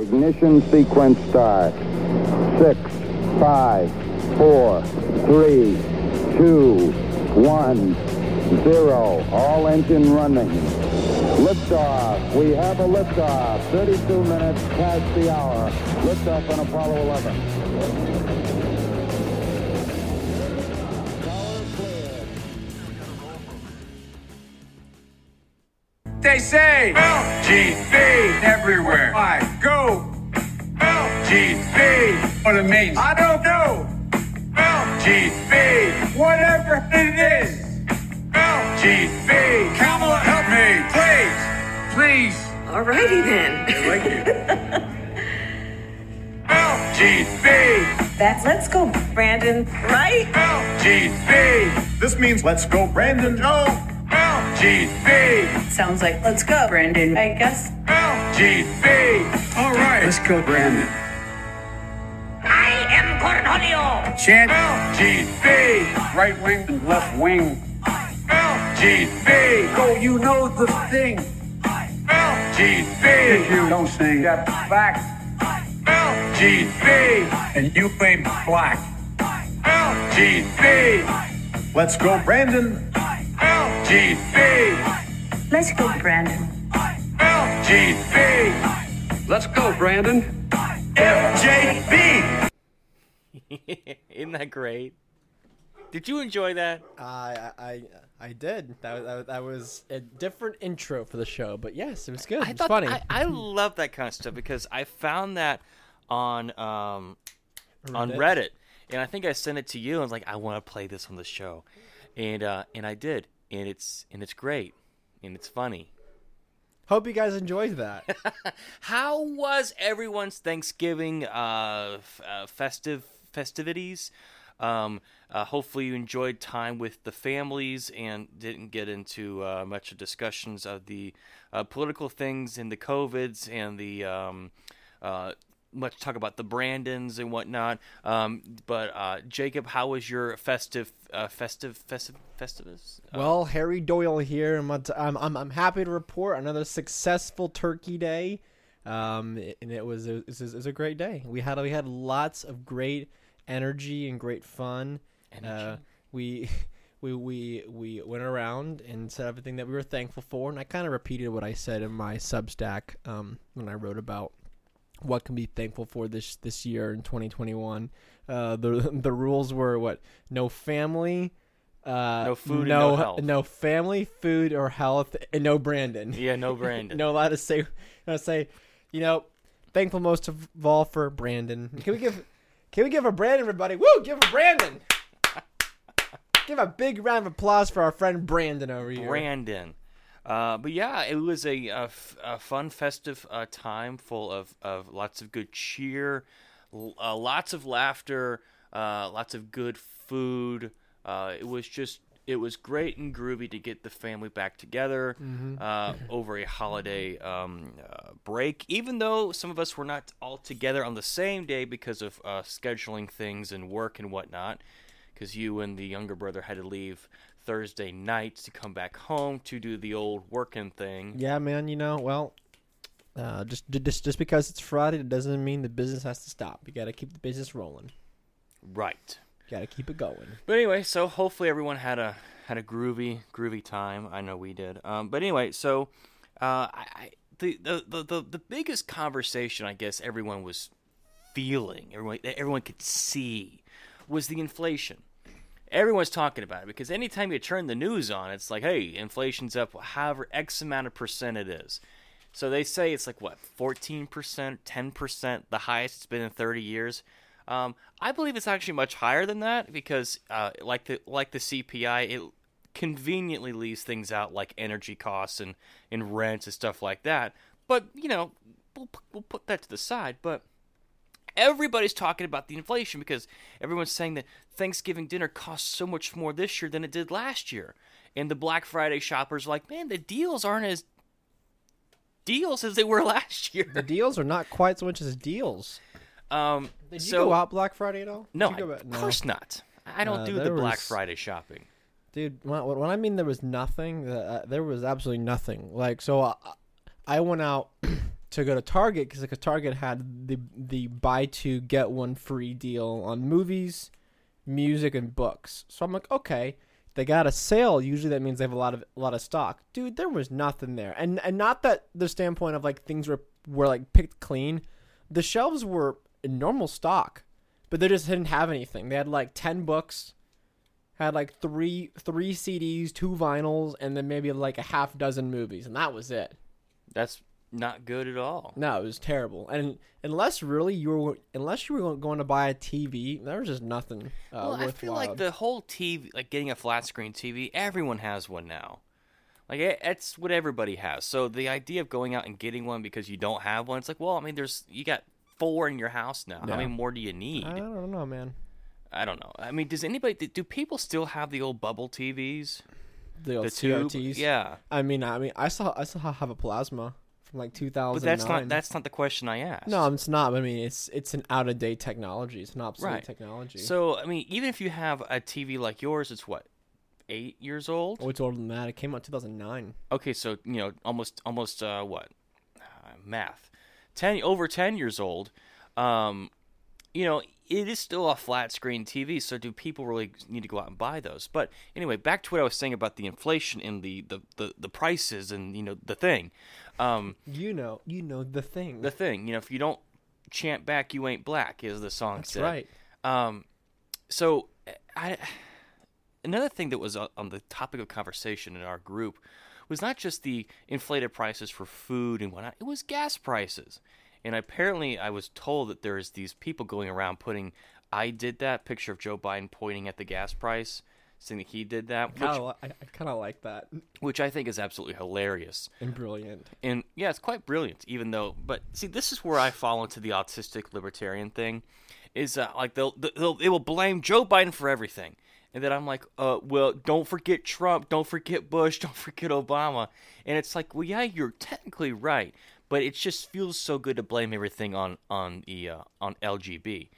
Ignition sequence start. Six, five, four, three, two, one, zero. All engine running. Liftoff. We have a liftoff. 32 minutes past the hour. Liftoff on Apollo 11. Say LGB everywhere. I go LGB. What it means? I don't know. LGB. Whatever it is. LGB. Kamala, help me, please. Please. Alrighty then. Thank you. LGB. That's let's go, Brandon. Right? LGB. This means let's go, Brandon. Go. LGB. Sounds like let's go, Brandon. I guess. LGB. All right. Let's go, Brandon. I am Cornholio. Chant LGB. Right wing and left wing. LGB. Oh, you know the thing. LGB. If you don't sing that back. LGB. And you ain't black. LGB. Let's go, Brandon. LGB. Let's go, Brandon. LGB. Let's go, Brandon. FJB. Isn't that great? Did you enjoy that? I I I did. That, that that was a different intro for the show, but yes, it was good. I It was thought funny. I, I love that kind of stuff because I found that on um, on Reddit? Reddit, and I think I sent it to you. I was like, I want to play this on the show, and uh, and I did, and it's and it's great, and it's funny. Hope you guys enjoyed that. How was everyone's Thanksgiving uh, f- uh, festive festivities? Um, uh, hopefully, you enjoyed time with the families and didn't get into uh, much of discussions of the uh, political things and the covids and the um, uh, much talk about the Brandons and whatnot. Um, but uh, Jacob, how was your festive uh, festive festive festivus? Uh, well, Harry Doyle here. I'm, I'm I'm I'm happy to report another successful Turkey Day. Um, and it was it was, it was a great day. We had we had lots of great energy and great fun. Uh, we. We, we we went around and said everything that we were thankful for, and I kind of repeated what I said in my Substack um, when I wrote about what can be thankful for this this year in 2021. Uh, the the rules were what no family, uh, No food no health. no family, food or health, and no Brandon. yeah, no Brandon. no allowed to say, I say, you know, thankful most of all for Brandon. Can we give, can we give a Brandon, everybody? Woo! Give a Brandon. give a big round of applause for our friend Brandon over here. Brandon. Uh, but yeah, it was a, a f- a fun, festive uh, time full of, of lots of good cheer, l- uh, lots of laughter, uh, lots of good food. Uh, it was just, it was great and groovy to get the family back together uh, over a holiday um, uh, break. Even though some of us were not all together on the same day because of uh, scheduling things and work and whatnot because you and the younger brother had to leave Thursday night to come back home to do the old working thing. Yeah, man. You know, well, uh, just just just because it's Friday, it doesn't mean the business has to stop. You got to keep the business rolling. Right. You got to keep it going. But anyway, so hopefully everyone had a had a groovy groovy time. I know we did. Um, but anyway, so uh, I, I the, the the the the biggest conversation I guess everyone was feeling, everyone that everyone could see, was the inflation. Everyone's talking about it because anytime you turn the news on, it's like, hey, inflation's up however X amount of percent it is. So they say it's like what, 14%, 10%, the highest it's been in 30 years. Um, I believe it's actually much higher than that because, uh, like the like the CPI, it conveniently leaves things out like energy costs and, and rents and stuff like that. But you know, we'll we'll put that to the side. But everybody's talking about the inflation because everyone's saying that Thanksgiving dinner costs so much more this year than it did last year. And the Black Friday shoppers are like, man, the deals aren't as deals as they were last year. The deals are not quite so much as deals. Um, Did you so, go out Black Friday at all? No, Did you go I- out- of course not. I don't Uh, do the there Black was- Friday shopping. dude. When, when I mean there was nothing, uh, there was absolutely nothing. Like so, I, I went out to go to Target because like Target had the the buy two get one free deal on movies, music, and books. So I'm like, okay, they got a sale. Usually that means they have a lot of a lot of stock. Dude, there was nothing there, and and not that the standpoint of like things were were like picked clean. The shelves were in normal stock, but they just didn't have anything. They had like ten books, had like three three CDs, two vinyls, and then maybe like a half dozen movies, and that was it. That's not good at all. No, it was terrible. And unless really you were, unless you were going to buy a TV, there was just nothing. Uh, well, I feel like the whole TV, like getting a flat screen TV, everyone has one now. Like it, it's what everybody has. So the idea of going out and getting one because you don't have one, it's like, well, I mean, there's you got four in your house now. How many more do you need? I don't know, man. I don't know. I mean, does anybody? Do people still have the old bubble TVs? The, old The tube? CRTs. Yeah, I mean, I mean, I saw, I saw have a plasma like 2009. but that's not that's not the question I asked. No, it's not. I mean, it's it's an out of date technology. It's an obsolete Right. technology. So I mean, even if you have a TV like yours, it's what eight years old. oh, it's older than that. It came out 2009. Okay, so you know, almost almost uh, what uh, math, ten over ten years old. Um, you know, it is still a flat screen TV. So do people really need to go out and buy those? But anyway, back to what I was saying about the inflation and the the the, the prices and you know the thing. Um, You know, you know the thing. the thing. You know, if you don't chant back, you ain't black, is the song That's said. right. Um, so I another thing that was on on the topic of conversation in our group was not just the inflated prices for food and whatnot; it was gas prices. And apparently, I was told that there's these people going around putting "I did that" picture of Joe Biden pointing at the gas price, saying that he did that, which, Kinda, I, I kind of like that which I think is absolutely hilarious. and brilliant. And yeah, it's quite brilliant. Even though, but see, this is where I fall into the autistic libertarian thing. Is uh, like they'll, they'll they will blame Joe Biden for everything, and then I'm like, uh, well, don't forget Trump, don't forget Bush, don't forget Obama, and it's like, well, yeah, you're technically right, but it just feels so good to blame everything on on the uh, on LGB.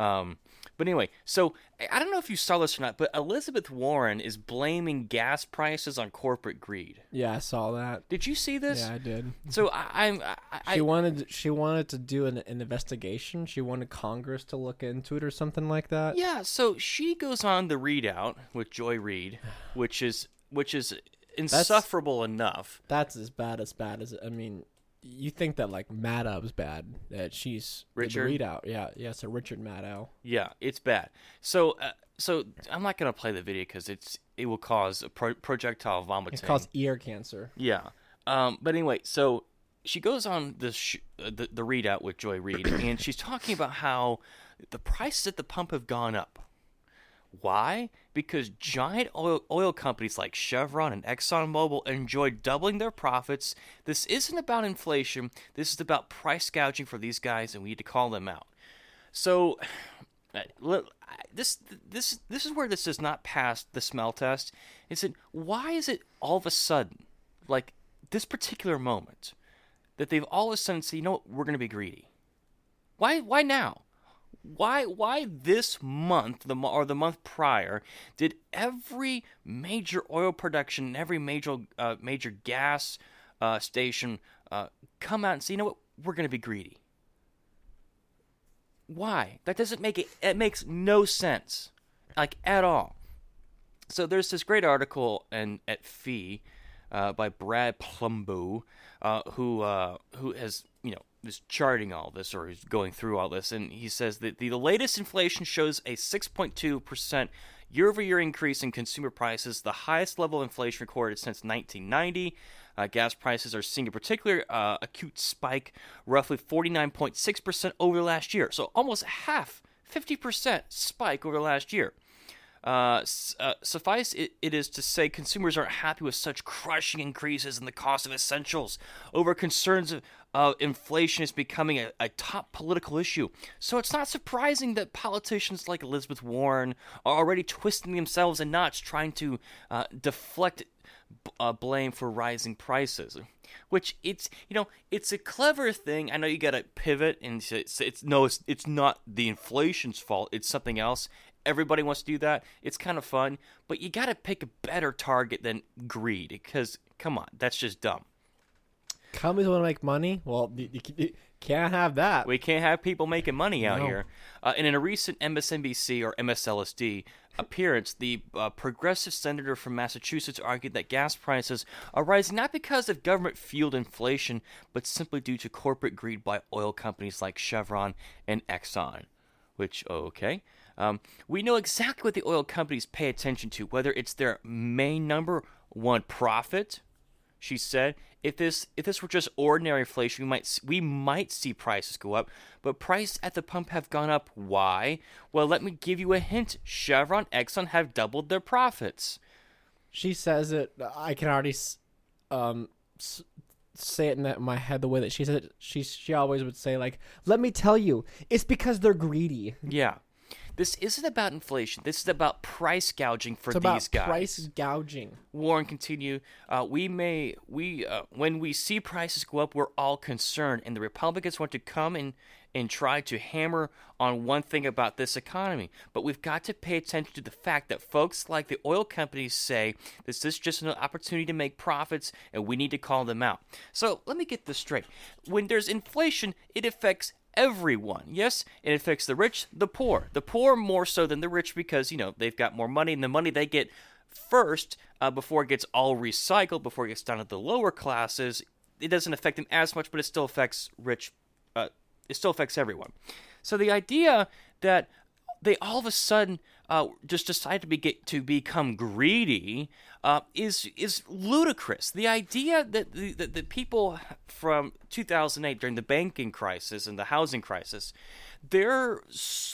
Um, but anyway, so I- don't know if you saw this or not, but Elizabeth Warren is blaming gas prices on corporate greed. Yeah, I saw that. Did you see this? Yeah, I did. So I, I'm. I, I, She wanted she wanted to do an, an investigation. She wanted Congress to look into it or something like that. yeah. So she goes on the ReidOut with Joy Reid, which is which is insufferable enough. That's as bad as bad as I mean. You think that like Maddow's bad that she's Richard? ReidOut? Yeah, yeah. So Richard Maddow. Yeah, it's bad. So uh, so I'm not gonna play the video because it's it will cause a pro- projectile vomiting. It caused ear cancer. Yeah. Um, but anyway, so she goes on the, sh- uh, the the ReidOut with Joy Reid, and she's talking about how the prices at the pump have gone up. Why? Because giant oil, oil companies like Chevron and ExxonMobil enjoy doubling their profits. This isn't about inflation. This is about price gouging for these guys, and we need to call them out. So, uh, this this this is where this does not pass the smell test. Is it why is it all of a sudden, like this particular moment, that they've all of a sudden said, you know what, we're going to be greedy. Why why now? Why why this month the or the month prior did every major oil production and every major uh, major gas uh, station uh, come out and say you know what we're going to be greedy. Why? That doesn't make it. It makes no sense, like at all. So there's this great article in at Fee uh, by Brad Polumbo, uh, who uh, who has you know is charting all this or is going through all this, and he says that the, the latest inflation shows a 6.2 percent year-over-year increase in consumer prices, the highest level of inflation recorded since 1990. Uh, gas prices are seeing a particular uh, acute spike, roughly 49.6% over the last year. So almost half, 50% spike over the last year. Uh, uh, suffice it, it is to say, consumers aren't happy with such crushing increases in the cost of essentials. Over concerns of uh, inflation is becoming a, a top political issue. So it's not surprising that politicians like Elizabeth Warren are already twisting themselves in knots, trying to uh, deflect uh, blame for rising prices. Which it's you know it's a clever thing. I know you got to pivot and say, say it's no, it's it's not the inflation's fault. It's something else. Everybody wants to do that. It's kind of fun, but you got to pick a better target than greed because come on, that's just dumb. Companies want to make money. Well, you, you- can't have that. We can't have people making money out No. here. Uh, and in a recent MSNBC or MSLSD appearance, the uh, progressive senator from Massachusetts argued that gas prices are rising not because of government fueled inflation, but simply due to corporate greed by oil companies like Chevron and Exxon. Which, okay. Um, we know exactly what the oil companies pay attention to, whether it's their main number one profit she said, "If this if this were just ordinary inflation, we might we might see prices go up, but prices at the pump have gone up. Why? Well, let me give you a hint. Chevron, Exxon have doubled their profits. She says it. I can already um, s- say it in, that, in my head the way that she said it. She she always would say like, "Let me tell you, it's because they're greedy. Yeah, this isn't about inflation. This is about price gouging for It's these about guys. price gouging." Warren continue. Uh, we may we uh, when we see prices go up, we're all concerned, and the Republicans want to come and and try to hammer on one thing about this economy. But we've got to pay attention to the fact that folks like the oil companies say this is just an opportunity to make profits, and we need to call them out. So let me get this straight: when there's inflation, it affects everyone. Yes, it affects the rich, the poor. The poor more so than the rich because, you know, they've got more money and the money they get first uh, before it gets all recycled, before it gets down to the lower classes, it doesn't affect them as much, but it still affects rich. Uh, it still affects everyone. So the idea that they all of a sudden uh, just decide to be get, to become greedy uh, is is ludicrous. The idea that the, that the people from 2008 during the banking crisis and the housing crisis, their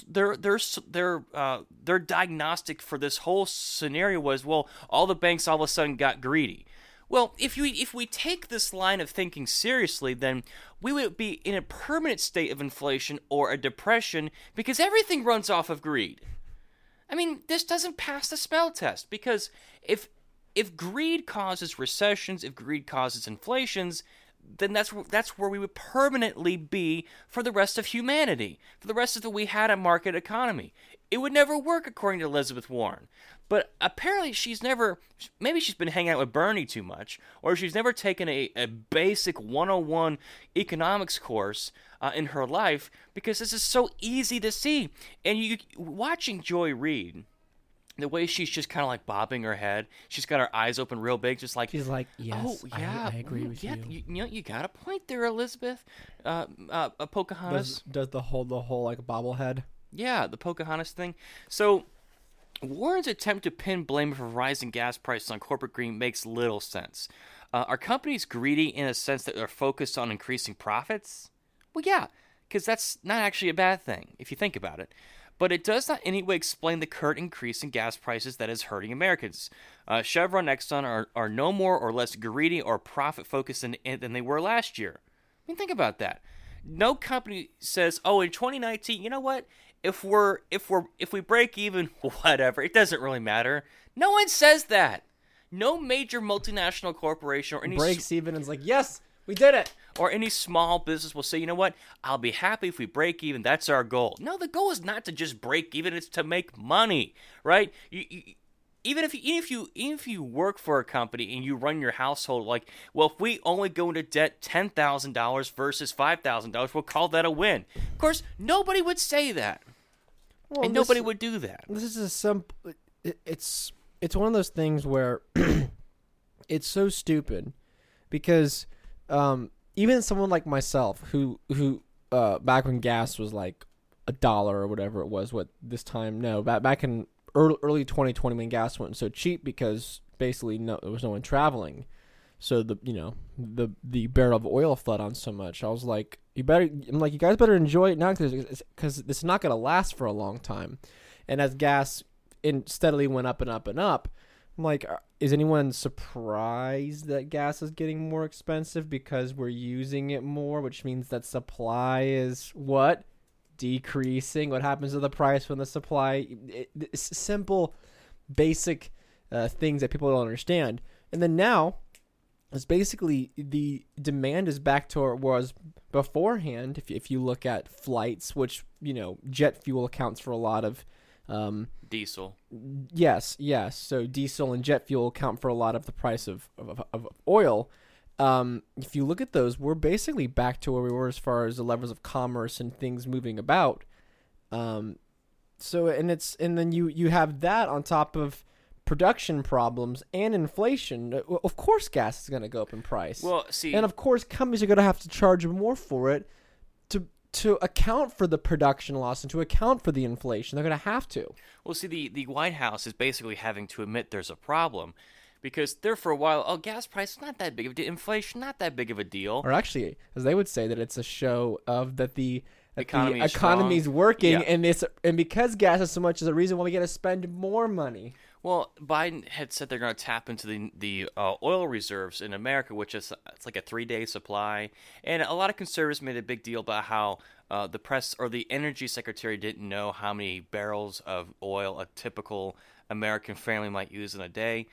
their their their uh, their diagnostic for this whole scenario was well, all the banks all of a sudden got greedy. Well, if you if we take this line of thinking seriously, then we would be in a permanent state of inflation or a depression because everything runs off of greed. I mean, this doesn't pass the smell test because if if greed causes recessions, if greed causes inflations, then that's that's where we would permanently be for the rest of humanity. For the rest of the we had a market economy. It would never work according to Elizabeth Warren. But apparently she's never maybe she's been hanging out with Bernie too much or she's never taken a, a basic 101 economics course uh, in her life because this is so easy to see. And you watching Joy Reid the way she's just kind of like bobbing her head, she's got her eyes open real big, just like She's like, "Yes, oh yeah, I agree mm, with yeah, you." You know, you got a point there, Elizabeth. Uh, uh, uh, Pocahontas. Does does the whole the whole like bobblehead? Yeah, the Pocahontas thing. So, Warren's attempt to pin blame for rising gas prices on corporate greed makes little sense. Uh, are companies greedy in a sense that they're focused on increasing profits? Well, yeah, because that's not actually a bad thing if you think about it. But it does not in any way explain the current increase in gas prices that is hurting Americans. Uh, Chevron and Exxon are, are no more or less greedy or profit focused than, than they were last year. I mean, think about that. No company says, "Oh, in 2019, you know what? If we're if we're if we break even, whatever, it doesn't really matter." No one says that. No major multinational corporation or any Breaks even and is like, "Yes, we did it." or any small business will say, you know what, I'll be happy if we break even. That's our goal. No, the goal is not to just break even; it's to make money, right? You, you, even if you, even if you even if you work for a company and you run your household, like, well, if we only go into debt ten thousand dollars versus five thousand dollars, we'll call that a win. Of course, nobody would say that, Well, and this- nobody would do that. this is a simple it, it's it's one of those things where it's so stupid because um even someone like myself who who uh back when gas was like a dollar or whatever it was what this time no back back in early, early 2020 when gas went so cheap because basically no there was no one traveling so the you know the the barrel of oil fled on so much i was like you better i'm like you guys better enjoy it now because because this is not going to last for a long time. And as gas in steadily went up and up and up i'm like is anyone surprised that gas is getting more expensive because we're using it more which means that supply is what? Decreasing. What happens to the price when the supply it, it's simple basic uh, things that people don't understand. And then now it's basically the demand is back to where it was beforehand if, if you look at flights which you know jet fuel accounts for a lot of um, Diesel. yes yes so diesel and jet fuel account for a lot of the price of, of, of oil um, if you look at those, we're basically back to where we were as far as the levels of commerce and things moving about. Um, so and it's and then you you have that on top of production problems and inflation. Uh, Of course, gas is going to go up in price. Well, see, and of course, companies are going to have to charge more for it to to account for the production loss and to account for the inflation. They're going to have to. Well, see, the, the White House is basically having to admit there's a problem because there for a while, oh, gas price not that big of a deal, inflation not that big of a deal. Or actually, as they would say, that it's a show of that the Economy the is economy's strong. working, Yeah. and it's and because gas is so much is a reason why we got to spend more money. Well, Biden had said they're going to tap into the the uh, oil reserves in America, which is it's like a three day supply. And a lot of conservatives made a big deal about how uh, the press or the energy secretary didn't know how many barrels of oil a typical American family might use in a day.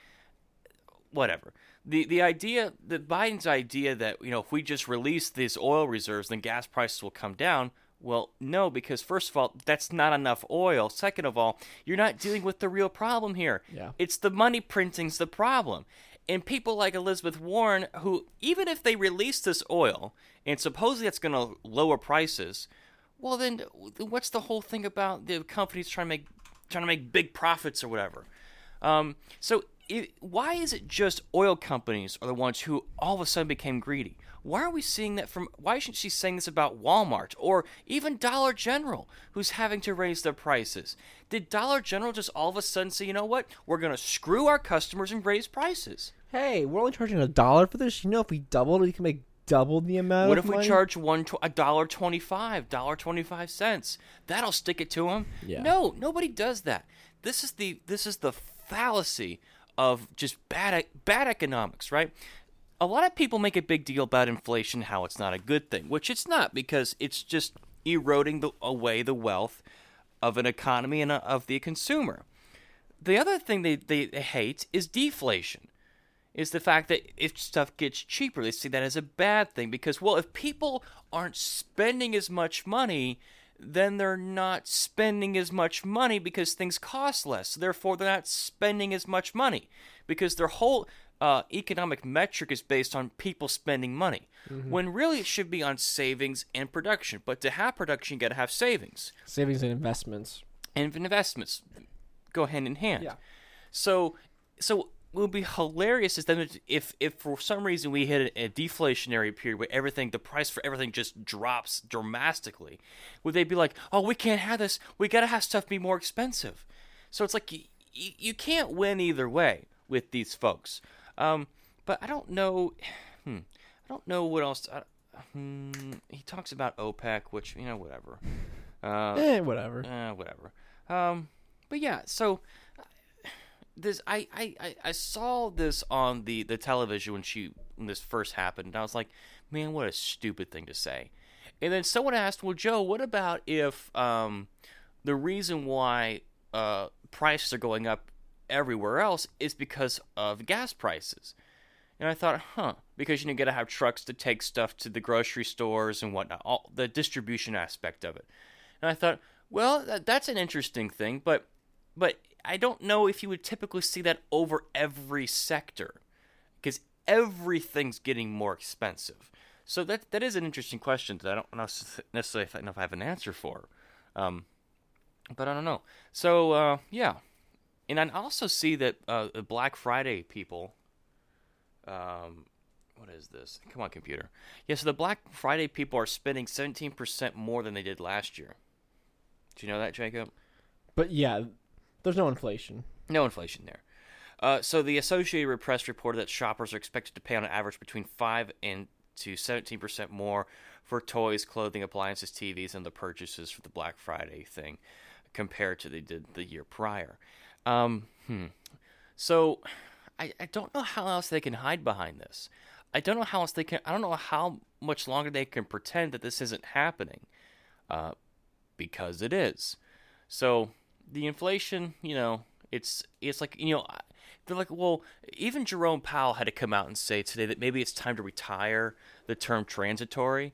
Whatever. The the idea that Biden's idea that you know if we just release these oil reserves, then gas prices will come down. Well, no, because first of all, that's not enough oil. Second of all, you're not dealing with the real problem here. Yeah. It's the money printing's the problem. And people like Elizabeth Warren, who even if they release this oil and supposedly that's going to lower prices, well then what's the whole thing about the companies trying to make trying to make big profits or whatever? Um, so i why is it just oil companies are the ones who all of a sudden became greedy? Why are we seeing that from? Why isn't she saying this about Walmart or even Dollar General, who's having to raise their prices? Did Dollar General just all of a sudden say, you know what, we're going to screw our customers and raise prices? Hey, we're only charging a dollar for this. You know, if we doubled, it, we can make double the amount. What if we money? charge one a dollar twenty five, dollar twenty five cents? That'll stick it to them. Yeah. No, nobody does that. This is the this is the fallacy of just bad bad economics, right? A lot of people make a big deal about inflation, how it's not a good thing, which it's not because it's just eroding the, away the wealth of an economy and uh, of the consumer. The other thing they, they hate is deflation is the fact that if stuff gets cheaper, they see that as a bad thing because, well, if people aren't spending as much money, then they're not spending as much money because things cost less. Therefore, they're not spending as much money because their whole uh, economic metric is based on people spending money. When really it should be on savings and production. But to have production, you got to have savings savings and investments. and investments go hand in hand. Yeah. So, so what would be hilarious is then if if for some reason we hit a, a deflationary period where everything the price for everything just drops dramatically, would they be like, oh, we can't have this. We got to have stuff be more expensive. So it's like you, you can't win either way with these folks. Um, but I don't know. Hmm, I don't know what else. I, hmm, he talks about OPEC, which you know, whatever. Uh, Eh, whatever. uh, whatever. Um, but yeah, so this I, I, I, I saw this on the, the television when she when this first happened, and I was like, man, what a stupid thing to say. And then someone asked, well, Joe, what about if um, the reason why uh, prices are going up everywhere else is because of gas prices? And I thought, huh, because you know, you gotta have trucks to take stuff to the grocery stores and whatnot, all the distribution aspect of it. And I thought, well, that, that's an interesting thing, but but I don't know if you would typically see that over every sector, because everything's getting more expensive. So that that is an interesting question that I don't necessarily know if I have an answer for. Um, but I don't know. So uh, yeah, and I also see that uh, the Black Friday people. Um, what is this? Come on, computer. Yeah, so the Black Friday people are spending 17% more than they did last year. Do you know that, Jacob? But yeah, there's no inflation. No inflation there. Uh, so the Associated Press reported that shoppers are expected to pay on average between five and to 17% more for toys, clothing, appliances, TVs, and the purchases for the Black Friday thing compared to they did the year prior. Um, hmm. So I, I don't know how else they can hide behind this. I don't know how else they can. I don't know how much longer they can pretend that this isn't happening, uh, because it is. So the inflation, you know, it's it's like you know, they're like, well, even Jerome Powell had to come out and say today that maybe it's time to retire the term transitory.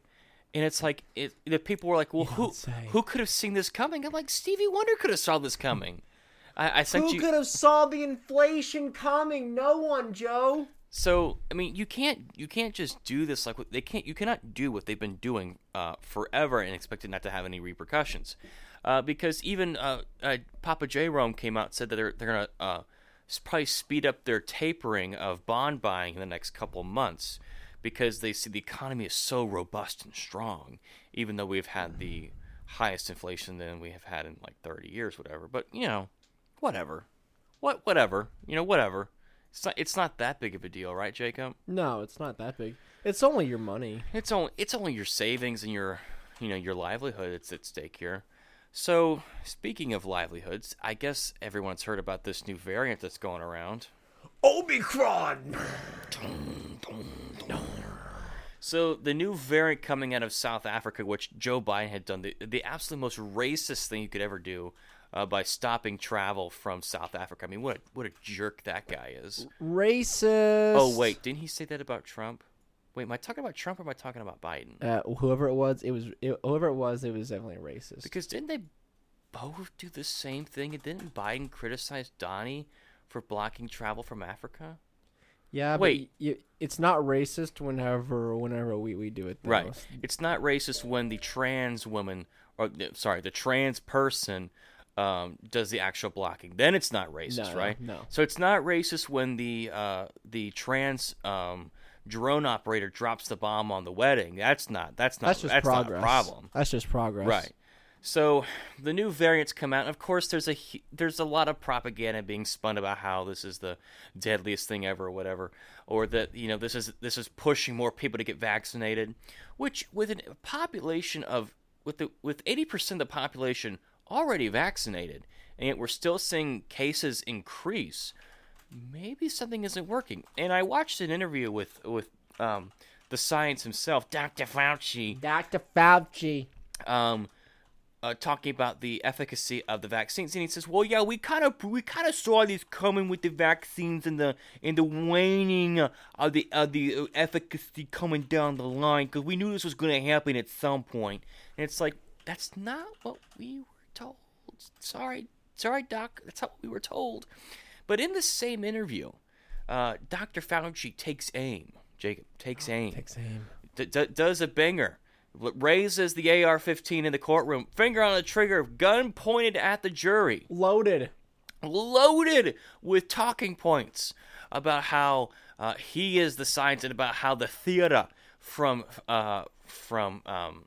And it's like it, the people were like, "Well, who say. who could have seen this coming?" I'm like, Stevie Wonder could have saw this coming. I, I sent Who you. could have saw the inflation coming? No one, Joe. So I mean, you can't you can't just do this like they can't you cannot do what they've been doing uh, forever and expect it not to have any repercussions, uh, because even uh, uh, Papa J Rome came out and said that they're they're gonna uh, probably speed up their tapering of bond buying in the next couple months because they see the economy is so robust and strong, even though we've had the highest inflation than we have had in like 30 years, whatever. But you know, whatever, what whatever, you know, whatever. It's not it's not that big of a deal, right, Jacob? No, it's not that big. It's only your money. It's only it's only your savings and your you know your livelihood that's at stake here. So speaking of livelihoods, I guess everyone's heard about this new variant that's going around. Omicron. So the new variant coming out of South Africa, which Joe Biden had done the the absolute most racist thing you could ever do. Uh, by stopping travel from South Africa, I mean, what a, what a jerk that guy is. Racist. Oh wait, didn't he say that about Trump? Wait, am I talking about Trump or am I talking about Biden? Uh, whoever it was, it was it, whoever it was, it was definitely racist. Because didn't they both do the same thing? And didn't Biden criticize Donnie for blocking travel from Africa? yeah, wait. but y it's not racist whenever whenever we, we do it. Though. Right. It's not racist when the trans woman, or sorry, the trans person um, does the actual blocking. Then it's not racist, No, right? no. So it's not racist when the uh, the trans um, drone operator drops the bomb on the wedding. That's not. That's not. That's just that's progress. not a problem. That's just progress. Right. So the new variants come out. And of course, there's a there's a lot of propaganda being spun about how this is the deadliest thing ever, or whatever, or that you know this is this is pushing more people to get vaccinated. Which with a population of with the with 80 percent of the population already vaccinated, and yet we're still seeing cases increase. Maybe something isn't working. And I watched an interview with with um, the science himself, Dr. Fauci Dr. Fauci. um, uh, talking about the efficacy of the vaccines, and he says, "Well, yeah, we kind of we kind of saw this coming with the vaccines and the and the waning of the of the efficacy coming down the line because we knew this was going to happen at some point." And it's like that's not what we told. Sorry, sorry, doc, that's what we were told. But in the same interview, uh, Dr. Fauci takes aim. Jacob takes aim Takes aim. d- d- does a banger, raises the AR-15 in the courtroom, finger on the trigger, gun pointed at the jury, Loaded. loaded with talking points about how uh, he is the science and about how the theater from uh, from um,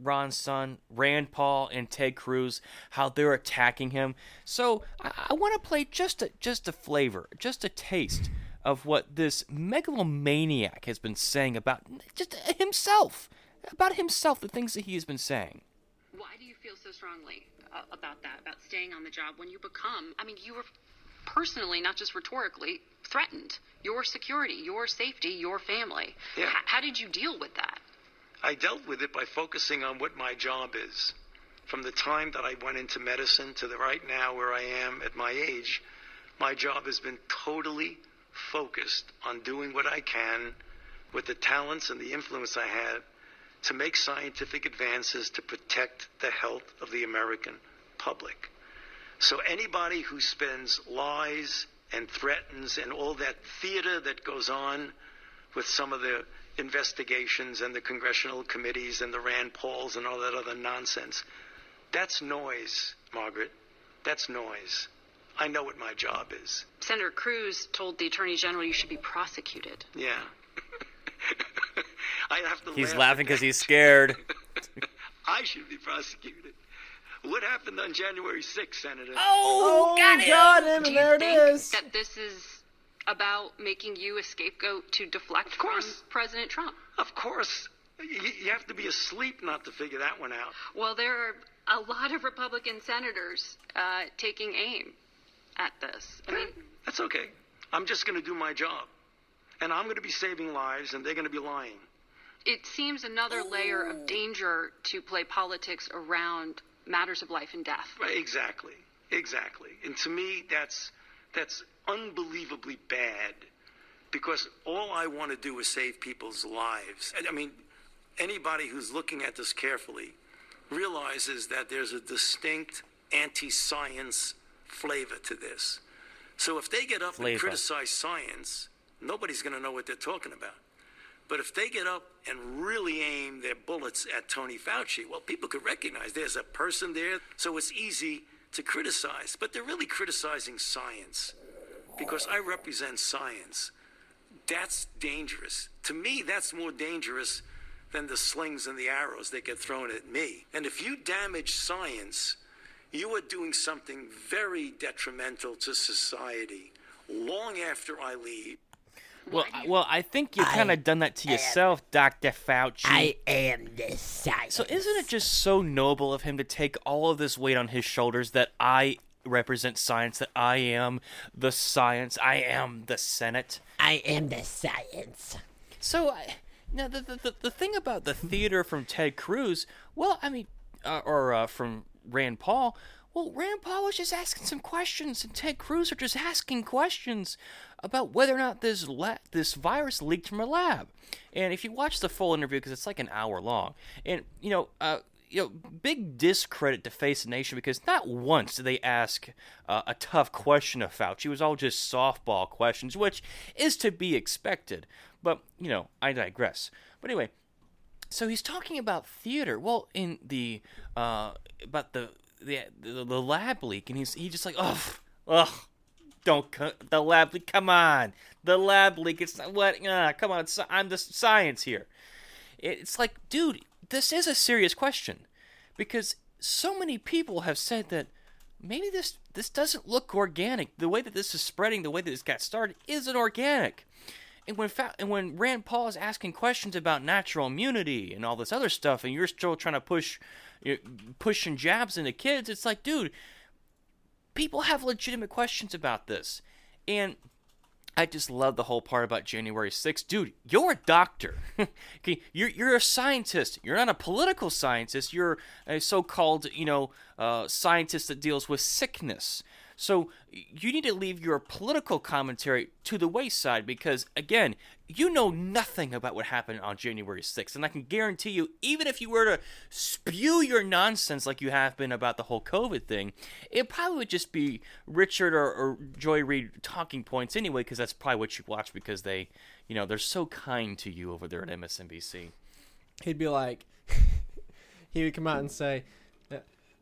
Ron's son, Rand Paul, and Ted Cruz, how they're attacking him. So I, I want to play just a just a flavor, just a taste of what this megalomaniac has been saying about just himself, about himself, the things that he has been saying. Why do you feel so strongly uh, about that, about staying on the job when you become, I mean, you were personally, not just rhetorically, threatened. Your security, your safety, your family. Yeah. H- how did you deal with that? I dealt with it by focusing on what my job is. From the time that I went into medicine to the right now where I am at my age, my job has been totally focused on doing what I can with the talents and the influence I have to make scientific advances to protect the health of the American public. So anybody who spends lies and threatens and all that theater that goes on with some of the investigations and the congressional committees and the Rand Pauls and all that other nonsense, that's noise, Margaret. That's noise. I know what my job is. Senator Cruz told the Attorney General you should be prosecuted. Yeah. I have to He's laugh laughing because he's scared. I should be prosecuted. What happened on January 6th, Senator? Oh, got oh, him. Got him, Do you there it think is. that this is about making you a scapegoat to deflect Of course. from President Trump? Of course. You, have to be asleep not to figure that one out. Well, there are a lot of Republican senators uh, taking aim at this. I mean, That's okay. I'm just going to do my job. And I'm going to be saving lives, and they're going to be lying. it seems another layer of danger to play politics around matters of life and death. Exactly. Exactly. And to me, that's that's unbelievably bad because all I want to do is save people's lives. I mean, anybody who's looking at this carefully realizes that there's a distinct anti-science flavor to this. So if they get up Flavor. and criticize science, nobody's going to know what they're talking about. But if they get up and really aim their bullets at Tony Fauci, well, people could recognize there's a person there, so it's easy to criticize. But they're really criticizing science because I represent science. That's dangerous. To me, that's more dangerous than the slings and the arrows that get thrown at me. And if you damage science, you are doing something very detrimental to society long after I leave. Well, I- well, I think you've kind of done that to yourself, Doctor Fauci. I am the science. So isn't it just so noble of him to take all of this weight on his shoulders that I represent science, that I am the science, I am the Senate? I am the science. So, I, now the, the the the thing about the theater from Ted Cruz, well, I mean, uh, or uh, from Rand Paul. Well, Rand Paul was just asking some questions, and Ted Cruz are just asking questions about whether or not this la- this virus leaked from a lab. And if you watch the full interview, because it's like an hour long, and you know, uh, you know, big discredit to Face the Nation because not once did they ask uh, a tough question of Fauci. It was all just softball questions, which is to be expected. But you know, I digress. But anyway, so he's talking about theater. Well, in the uh, about the the the, the lab leak, and he's he just like, ugh, ugh, don't the lab leak. Come on, the lab leak. It's not what? Uh, come on, I'm the science here. It's like, dude, this is a serious question because so many people have said that maybe this this doesn't look organic. The way that this is spreading, the way that this got started, isn't organic. And when fa- and when Rand Paul is asking questions about natural immunity and all this other stuff, and you're still trying to push, you pushing jabs into kids, it's like, dude, people have legitimate questions about this, and I just love the whole part about January 6th. Dude, you're a doctor. okay, you're you're a scientist. You're not a political scientist. You're a so-called, you know, uh, scientist that deals with sickness. So you need to leave your political commentary to the wayside because, again, you know nothing about what happened on January 6th. And I can guarantee you, even if you were to spew your nonsense like you have been about the whole COVID thing, it probably would just be Richard or, or Joy Reid talking points anyway, because that's probably what you watch because they, you know, they're so kind to you over there at MSNBC. He'd be like, he would come out and say,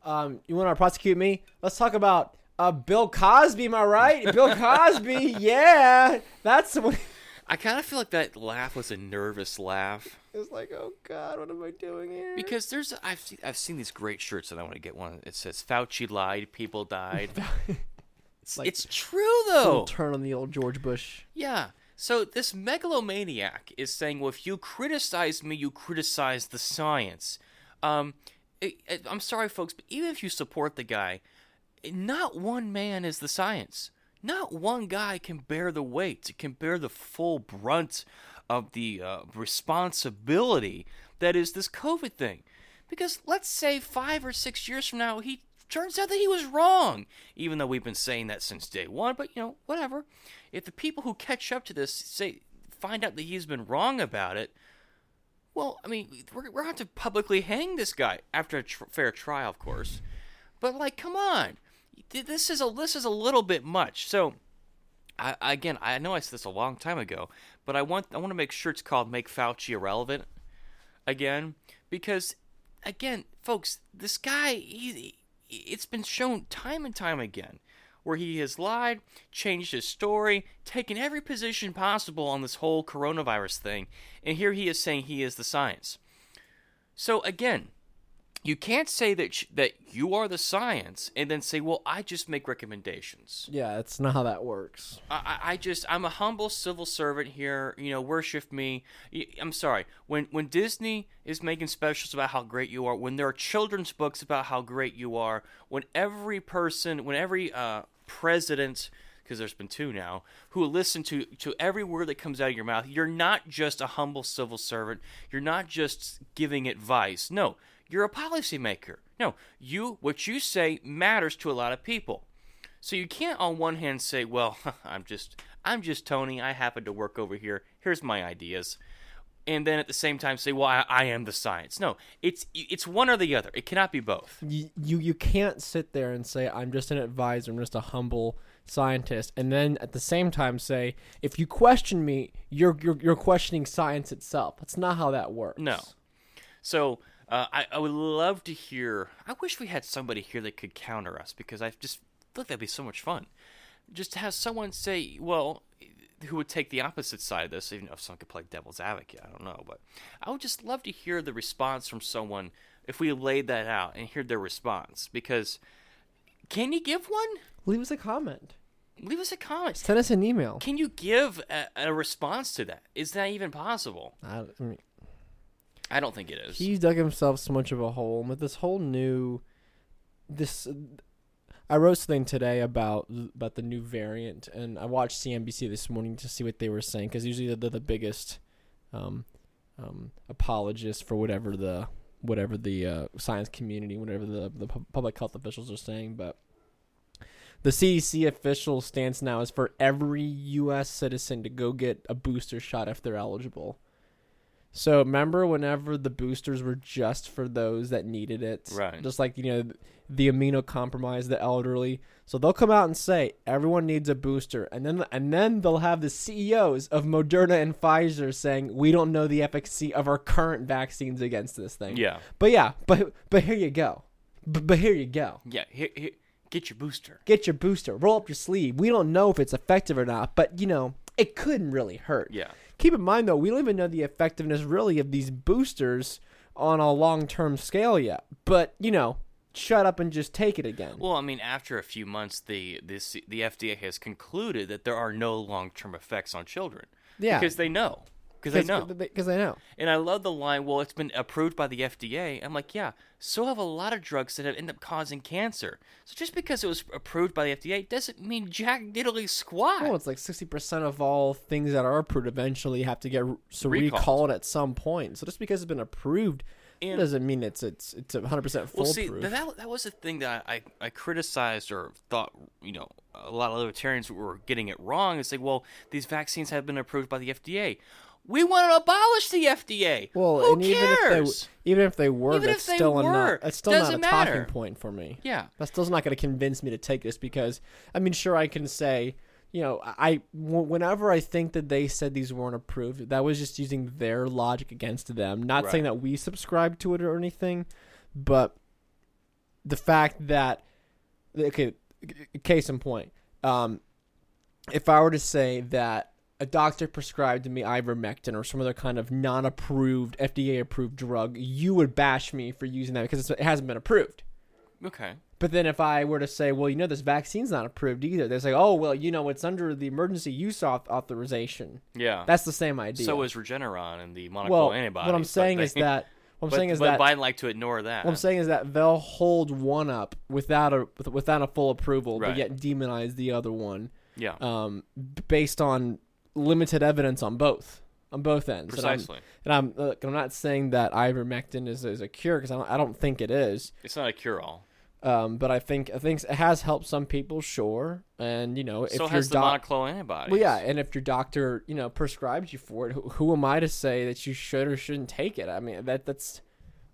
um, "You want to prosecute me? Let's talk about uh, Bill Cosby. Am I right? Bill Cosby? Yeah, that's what." I kind of feel like that laugh was a nervous laugh. It's like, oh God, what am I doing here? Because there's I've seen, I've seen these great shirts and I want to get one. It says Fauci lied, people died. it's, like- it's true though. turn on the old George Bush. Yeah. So this megalomaniac is saying, well, if you criticize me, you criticize the science. Um, I'm sorry, folks, but even if you support the guy, not one man is the science. Not one guy can bear the weight, can bear the full brunt of the uh, responsibility that is this COVID thing. Because let's say five or six years from now, he turns out that he was wrong, even though we've been saying that since day one. But you know, whatever. If the people who catch up to this say find out that he's been wrong about it, well, I mean, we're, going to have to publicly hang this guy after a tr- fair trial, of course. But like, come on, this is a this is a little bit much. So, I, again, I know I said this a long time ago, but I want I want to make sure it's called "Make Fauci Irrelevant" again because, again, folks, this guy he it's been shown time and time again where he has lied, changed his story, taken every position possible on this whole coronavirus thing, and here he is saying he is the science. So again, you can't say that sh- that you are the science and then say, "Well, I just make recommendations." Yeah, that's not how that works. I, I I just I'm a humble civil servant here. You know, worship me. I'm sorry. When when Disney is making specials about how great you are, when there are children's books about how great you are, when every person, when every uh, president, because there's been two now, who listen to to every word that comes out of your mouth, you're not just a humble civil servant. You're not just giving advice. No, you're a policymaker. No, you what you say matters to a lot of people. So you can't on one hand say, "Well, I'm just I'm just Tony. I happen to work over here. Here's my ideas." and then at the same time say, "Well, I, I am the science." No, it's it's one or the other. It cannot be both. you, you you can't sit there and say I'm just an advisor, I'm just a humble scientist, and then at the same time say if you question me, you're you're, you're questioning science itself. That's not how that works. No. So uh, I, I would love to hear. I wish we had somebody here that could counter us because I just feel like that'd be so much fun. Just to have someone say, well, who would take the opposite side of this, even if someone could play devil's advocate. I don't know, but I would just love to hear the response from someone if we laid that out and hear their response. Because can you give one? Leave us a comment. Leave us a comment. Send us an email. Can you give a, a response to that? Is that even possible? I, I mean, I don't think it is. he's dug himself so much of a hole with this whole new this I wrote something today about about the new variant and I watched CNBC this morning to see what they were saying cuz usually they're the biggest um, um, apologist for whatever the whatever the uh, science community whatever the the public health officials are saying but the CDC official stance now is for every US citizen to go get a booster shot if they're eligible. So remember whenever the boosters were just for those that needed it, Right. Just like you know the amino immunocompromised, the elderly. So they'll come out and say everyone needs a booster, and then and then they'll have the CEOs of Moderna and Pfizer saying we don't know the efficacy of our current vaccines against this thing. Yeah. But yeah, but but here you go. But, but here you go. Yeah, here, here, get your booster. Get your booster. Roll up your sleeve. We don't know if it's effective or not, but you know it couldn't really hurt. Yeah. Keep in mind though, we don't even know the effectiveness really of these boosters on a long term scale yet. But you know, shut up and just take it again. Well, I mean, after a few months, the this the FDA has concluded that there are no long term effects on children. Yeah. because they know. Because they know. Because they know. And I love the line, well, it's been approved by the FDA. I'm like, yeah, so have a lot of drugs that have end up causing cancer. So just because it was approved by the FDA doesn't mean jack diddly squat. Well, it's like sixty percent of all things that are approved eventually have to get so Recalled. recalled at some point. So just because it's been approved And- doesn't mean it's it's it's hundred percent Well, see, that that was the thing that I, I criticized or thought, you know, a lot of libertarians were getting it wrong. It's like, well, these vaccines have been approved by the FDA. We want to abolish the FDA. well, Who and even cares? if they even if they were, Even that's if they still were, not that's still not a doesn't talking point for me. Yeah. that's still not going to convince me to take this because I mean, sure, I can say, you know, I whenever I think that they said these weren't approved, that was just using their logic against them. Not saying that we subscribe to it or anything, but the fact that okay, case in point, um, if I were to say that a doctor prescribed to me ivermectin or some other kind of non-approved FDA-approved drug, you would bash me for using that because it's, it hasn't been approved. Okay. But then if I were to say, well, you know, this vaccine's not approved either, they say, oh, well, you know, it's under the emergency use auth- authorization. Yeah. That's the same idea. so is Regeneron and the monoclonal well, antibodies. what I'm saying they- is that what I'm but, saying is but that Biden like to ignore that. what I'm saying is that they'll hold one up without a without a full approval, but yet demonize the other one, yeah. um, based on limited evidence on both on both ends. And I'm- Precisely. And I'm look, I'm not saying that ivermectin is, is a cure because I don't, I don't think it is. it's not a cure-all. Um, but I think I think it has helped some people, sure. And you know, if so your has the doc, monoclonal antibodies. well, yeah, and if your doctor, you know, prescribes you for it, who, who am I to say that you should or shouldn't take it? I mean, that that's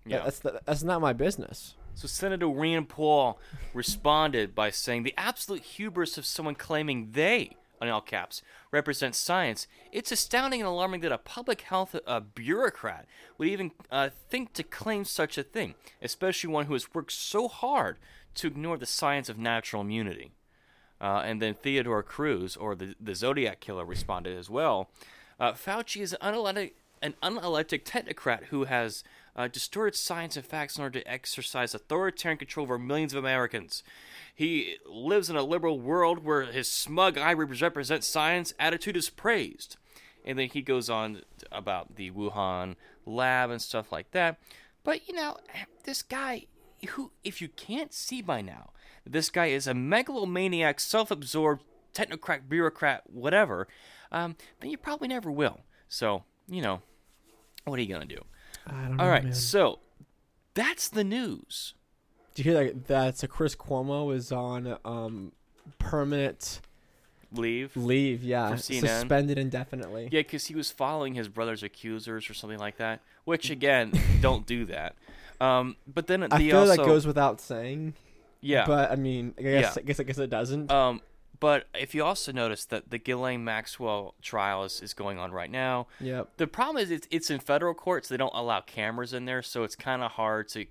Yeah. that's that's not my business. So Senator Rand Paul responded by saying the absolute hubris of someone claiming they, on all caps, represents science. It's astounding and alarming that a public health uh, bureaucrat would even uh, think to claim such a thing, especially one who has worked so hard to ignore the science of natural immunity. Uh, and then Theodore Cruz, or the, the Zodiac Killer, responded as well. Uh, Fauci is an unelected, an unelected technocrat who has uh, distorted science and facts in order to exercise authoritarian control over millions of Americans. He lives in a liberal world where his smug I represent science attitude is praised. And then he goes on about the Wuhan lab and stuff like that. But, you know, this guy, who, if you can't see by now, this guy is a megalomaniac, self absorbed, technocrat, bureaucrat, whatever, um, then you probably never will. So, you know, what are you going to do? I don't know. All right, man. so that's the news. Do you hear that? That's a Chris Cuomo is on um permanent leave. leave. Yeah, suspended indefinitely. Yeah, because he was following his brother's accusers or something like that. Which again, don't do that. Um, but then I the feel also, that goes without saying. yeah. But I mean, I guess Yeah. I guess I guess it doesn't. um, but if you also notice that the Ghislaine Maxwell trial is, is going on right now, yep. the problem is it's it's in federal courts. They don't allow cameras in there, so it's kind of hard to.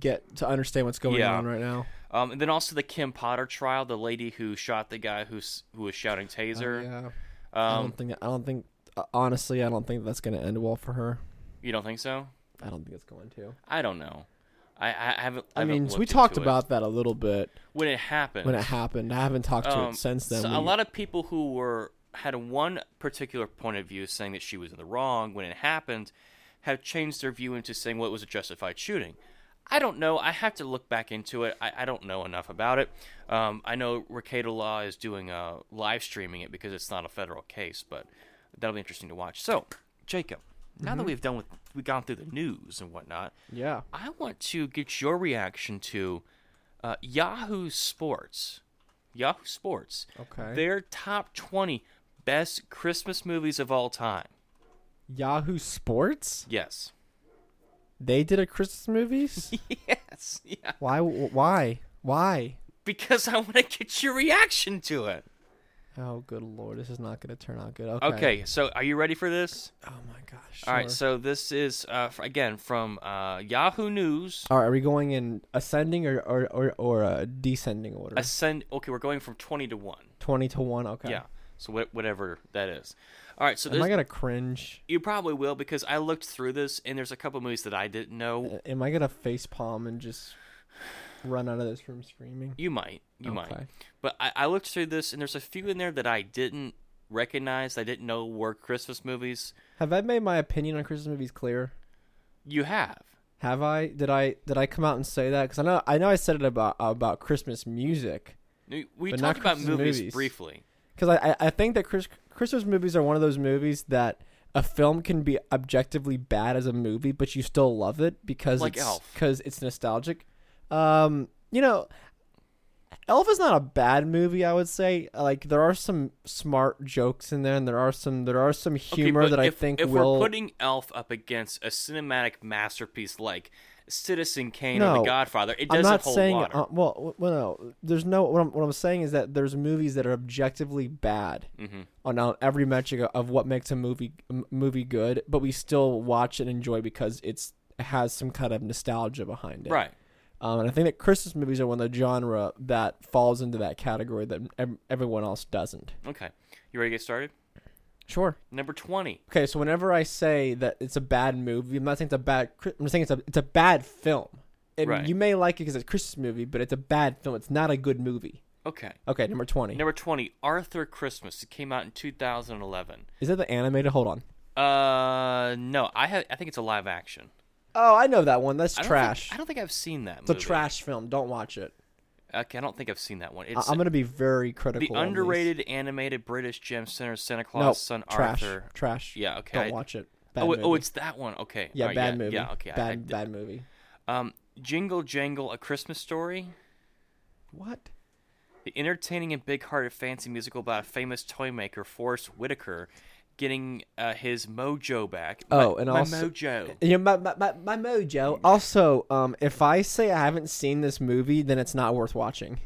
Get to understand what's going Yeah. on right now. Um, and then also the Kim Potter trial, the lady who shot the guy who's who was shouting taser. Oh, yeah. I Um, don't think. I don't think. uh, Honestly, I don't think that's going to end well for her. you don't think so? I don't think it's going to. I don't know. I, I haven't. I haven't mean, we talked into it. about that a little bit when it happened. when it happened. I haven't talked to Um, it since then. so We- a lot of people who were had one particular point of view saying that she was in the wrong when it happened have changed their view into saying well it was a justified shooting. I don't know. I have to look back into it. I, I don't know enough about it. Um, I know Rekieta Law is doing uh, live streaming it because it's not a federal case, but that'll be interesting to watch. So, Jacob, now Mm-hmm. that we've done with we've gone through the news and whatnot, yeah. I want to get your reaction to uh, Yahoo Sports. Yahoo Sports. Okay. Their top 20 best Christmas movies of all time. Yahoo Sports. Yes. They did a Christmas movies. yes. Yeah. why? Why? Why? Because I want to get your reaction to it. Oh, good lord! This is not going to turn out good. Okay. Okay, so are you ready for this? Oh my gosh. All right, so this is, uh, f- again, from uh, Yahoo News. All right, are we going in ascending or or or, or a descending order? Ascend. Okay, we're going from 20 to 1. Twenty to one. Okay. Yeah. So wh- whatever that is. All right, so Am I gonna cringe? you probably will because I looked through this and there's a couple movies that I didn't know. Am I gonna face palm and just run out of this room screaming? You might. You might. But I, I looked through this, and there's a few in there that I didn't recognize. I didn't know were Christmas movies. Have I made my opinion on Christmas movies clear? You have. Have I? Did I? Did I come out and say that? Because I know I know I said it about about Christmas music. We talked about movies, movies. briefly. Because I, I think that Chris, Christmas movies are one of those movies that a film can be objectively bad as a movie, but you still love it because Like it's because it's nostalgic. Um, you know, Elf is not a bad movie. I would say like there are some smart jokes in there, and there are some there are some humor okay, that I if, think if will. we're putting Elf up against a cinematic masterpiece like Citizen Kane or The Godfather, it I'm doesn't not hold saying water. uh, well, well, no. There's no. What I'm, what I'm saying is that there's movies that are objectively bad Mm-hmm. on uh, every metric of- what makes a movie m- movie good, but we still watch and enjoy because it's it has some kind of nostalgia behind it. right. Um, and I think that Christmas movies are one of the genre that falls into that category that ev- everyone else doesn't. Okay. You ready to get started? Sure. Number 20. Okay, so whenever I say that it's a bad movie, I'm not saying it's a bad. I'm saying it's a it's a bad film. And Right. You may like it because it's a Christmas movie, but it's a bad film. It's not a good movie. Okay. Okay, number twenty. Number 20, Arthur Christmas. It came out in 2011. Is that the animated? Hold on. Uh, no, I have. I think it's a live action. Oh, I know that one. That's I trash. Think, I don't think I've seen that. it's a trash film. Don't watch it. Okay, I don't think I've seen that one. I- It's I'm gonna be very critical. the on these. underrated animated British gem center Santa Claus Nope, son trash. Arthur. Trash. Yeah, okay. Don't I- watch it. Bad Oh, movie. oh, it's that one. Okay. yeah, Alright, bad yeah, movie. Yeah, okay. I- Bad, I, bad movie. Um, Jingle Jangle: A Christmas Story. What? The entertaining and big-hearted fancy musical about a famous toy maker, Forest Whitaker, getting uh, his mojo back. Oh, My- and my also- mojo. Yeah, my, my, my, my mojo. Also, um, if I say I haven't seen this movie, then it's not worth watching.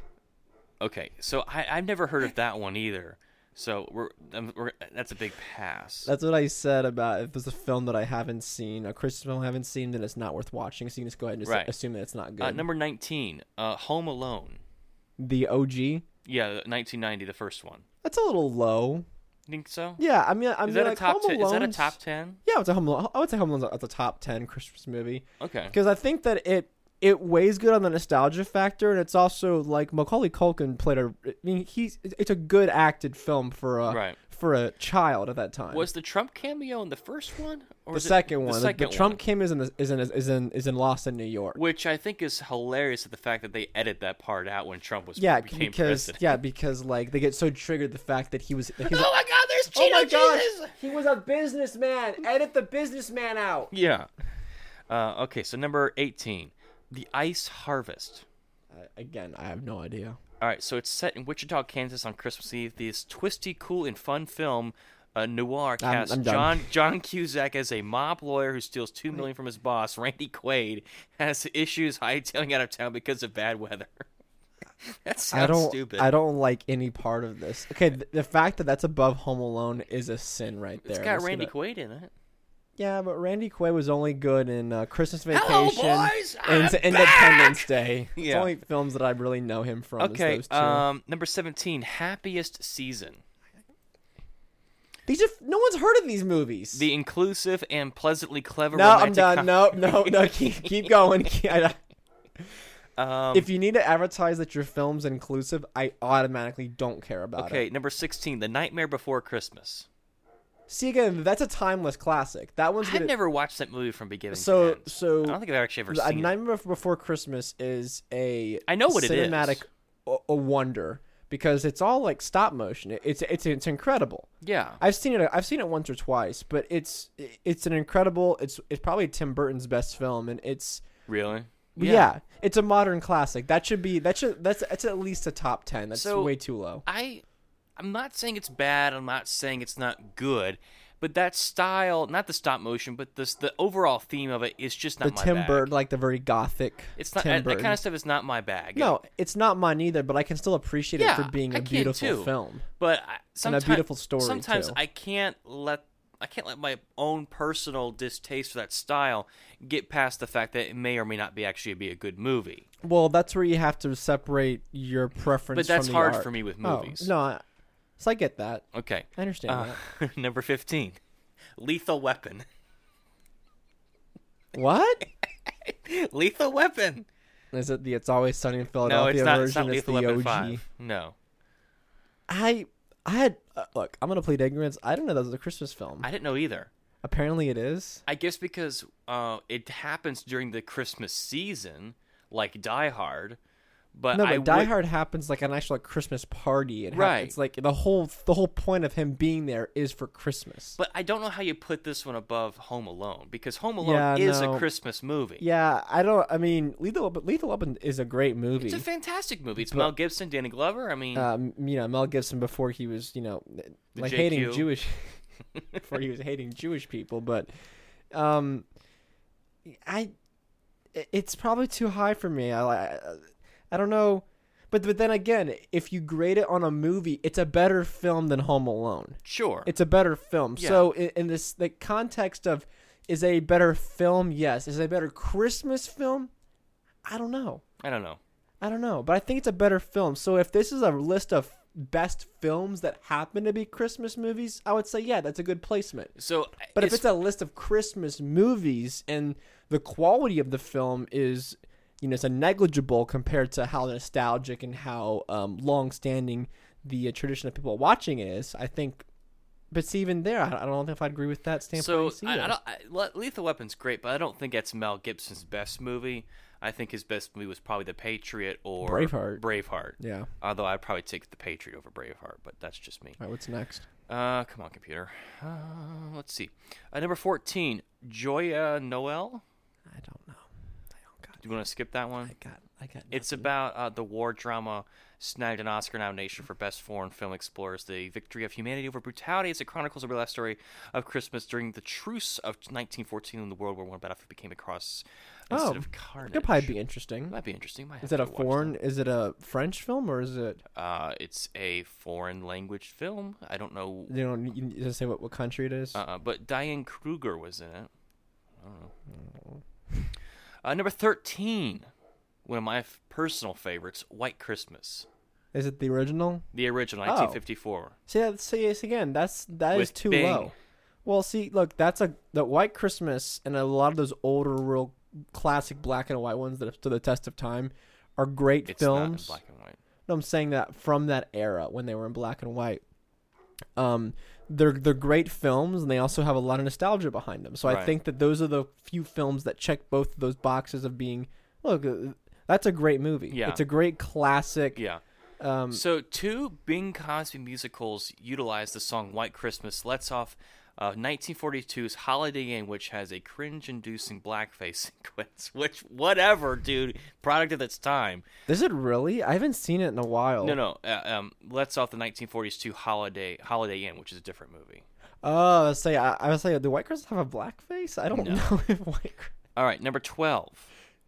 Okay, so I, I've never heard of that one either. So we're, um, we're that's a big pass. That's what I said about if there's a film that I haven't seen, a Christmas film I haven't seen, then it's not worth watching. So you can just go ahead and just Right. assume that it's not good. uh, number nineteen, uh, Home Alone. the OG. Yeah, 1990, the first one. That's a little low. Think so? Yeah, I mean, I Is mean, that like a top Home? Is that a top ten? Yeah, it's a Home Alone. I would say Home Alone's a, it's a top ten Christmas movie Okay. because I think that it it weighs good on the nostalgia factor, and it's also like Macaulay Culkin played a. I mean, he's it's a good acted film for a Right. for a child at that time. Was the Trump cameo in the first one, or the was it second one? The The, second the Trump one? came is in the, is in is in is in Lost in New York. which I think is hilarious. At the fact that they edit that part out when Trump was Yeah, became because president. yeah, because like they get so triggered the fact that he was. He's Oh my God! There's oh Cheeto my gosh, he was a businessman. Edit the businessman out. Yeah. Uh, okay, so number eighteen, the Ice Harvest. Uh, again, I have no idea. All right, so it's set in Wichita, Kansas on Christmas Eve. This twisty, cool, and fun film, uh, noir, casts I'm done. John John Cusack as a mob lawyer who steals two million from his boss, Randy Quaid, has issues hightailing out of town because of bad weather. that sounds I don't. stupid. I don't like any part of this. Okay, th- the fact that that's above Home Alone is a sin right there. It's got Let's Randy get Quaid in it. Yeah, but Randy Quaid was only good in uh, Christmas Vacation boys, and Independence Day. It's only films that I really know him from. is Okay, those two. um, number seventeen, happiest season. these are no one's heard of these movies. The inclusive and pleasantly clever. no, I'm done. com- No, no, no. Keep keep going. Um, if you need to advertise that your film's inclusive, I automatically don't care about okay, it. Okay, number sixteen, The Nightmare Before Christmas. See again, that's a timeless classic. That one's I've never watched that movie from beginning so to end. so. I don't think I've actually ever A seen it. Nightmare Before Christmas is a I know what it is. cinematic a, a wonder because it's all like stop motion. It's it's it's incredible. Yeah. I've seen it. I've seen it once or twice, but it's it's an incredible. It's it's probably Tim Burton's best film, and it's Really? Yeah, it's a modern classic. That should be that should that's that's at least a top ten. That's So- way too low. I I'm not saying it's bad. I'm not saying it's not good. But that style, not the stop motion, but this the overall theme of it is just not The my Tim bag. Burton, like the very gothic. It's not that, that kind of stuff is not my bag. No, it's not mine either, but I can still appreciate Yeah, it for being a beautiful too. film. But I, sometimes, beautiful story, Sometimes too. I can't let I can't let my own personal distaste for that style get past the fact that it may or may not be actually be a good movie. Well, that's where you have to separate your preference. But that's from the hard art. for me with Oh, movies. no, I, so I get that. Okay. I understand Uh, number fifteen, Lethal Weapon. What Lethal Weapon. is it? The It's Always Sunny in No, Philadelphia it's not. version. It's not Lethal the Weapon OG. Five. No, I I had uh, look. I'm gonna plead ignorance. I didn't know that was a Christmas film. I didn't know either. Apparently, it is. I guess because uh, it happens during the Christmas season, like Die Hard. But no, I Die would- Hard happens like an actual like, Christmas party. It hap- Right. It's like the whole the whole point of him being there is for Christmas. But I don't know how you put this one above Home Alone because Home Alone Yeah, is no. a Christmas movie. yeah, I don't. I mean, Lethal Lethal Weapon is a great movie. It's a fantastic movie. It's But- Mel Gibson, Danny Glover. I mean, um, you know, Mel Gibson before he was, you know, like JQ. hating Jewish, before he was hating Jewish people. But, um, I, it's probably too high for me. I, I, I don't know, but but then again, if you grade it on a movie, it's a better film than Home Alone. sure. It's a better film. Yeah. So in, in this the context of, is a better film? Yes. Is it a better Christmas film? I don't know. I don't know. I don't know, but I think it's a better film. So if this is a list of best films that happen to be Christmas movies, I would say yeah, that's a good placement. So, But if it's a list of Christmas movies and the quality of the film is, you know, it's a negligible compared to how nostalgic and how um, long-standing the uh, tradition of people watching is, I think. But see, even there, I I don't know if I would agree with that standpoint. so I, I don't, I, Le- Lethal Weapon's great, but I don't think that's Mel Gibson's best movie. I think his best movie was probably The Patriot or Braveheart. Braveheart. Yeah. Although I'd probably take The Patriot over Braveheart, but that's just me. All right, what's next? Uh, come on, computer. Uh, let's see. Uh, number fourteen, Joyeux Noël. I don't know. I don't got. Do you want to skip that one? I got. I got. It's about uh, the war drama snagged an Oscar nomination for Best Foreign Film explores the victory of humanity over brutality as it chronicles a real life story of Christmas during the truce of 1914 when the World War One battlefield became a cross instead Oh, of carnage. Could probably be interesting. Might be interesting. Is it a foreign? Is it a French film or is it? Uh, it's a foreign language film. I don't know. You don't. You doesn't say what, what country it is. Uh, but Diane Kruger was in it. I don't know. Uh, number 13, one of my f- personal favorites, White Christmas. is it the original? The original, Oh. 1954. See, that, see, yes, again, that's that is With too Bing. low. Well, see, look, that's a the White Christmas and a lot of those older, real classic black and white ones that have stood the test of time are great It's not in films. black and white. No, I'm saying that from that era when they were in black and white. Um, they're they're great films, and they also have a lot of nostalgia behind them. So I think that those are the few films that check both of those boxes of being look. uh, That's a great movie. Yeah. it's a great classic. Yeah. Um, So two Bing Crosby musicals utilize the song "White Christmas." Let's off Uh, 1942's Holiday Inn, which has a cringe-inducing blackface sequence. Which, whatever, dude, product of its time. Is it really? I haven't seen it in a while. No, no. Uh, um, let's off the 1942 Holiday Holiday Inn, which is a different movie. Oh, say I, I was saying, do white girls have a blackface? I don't No. know if white. All right, number 12,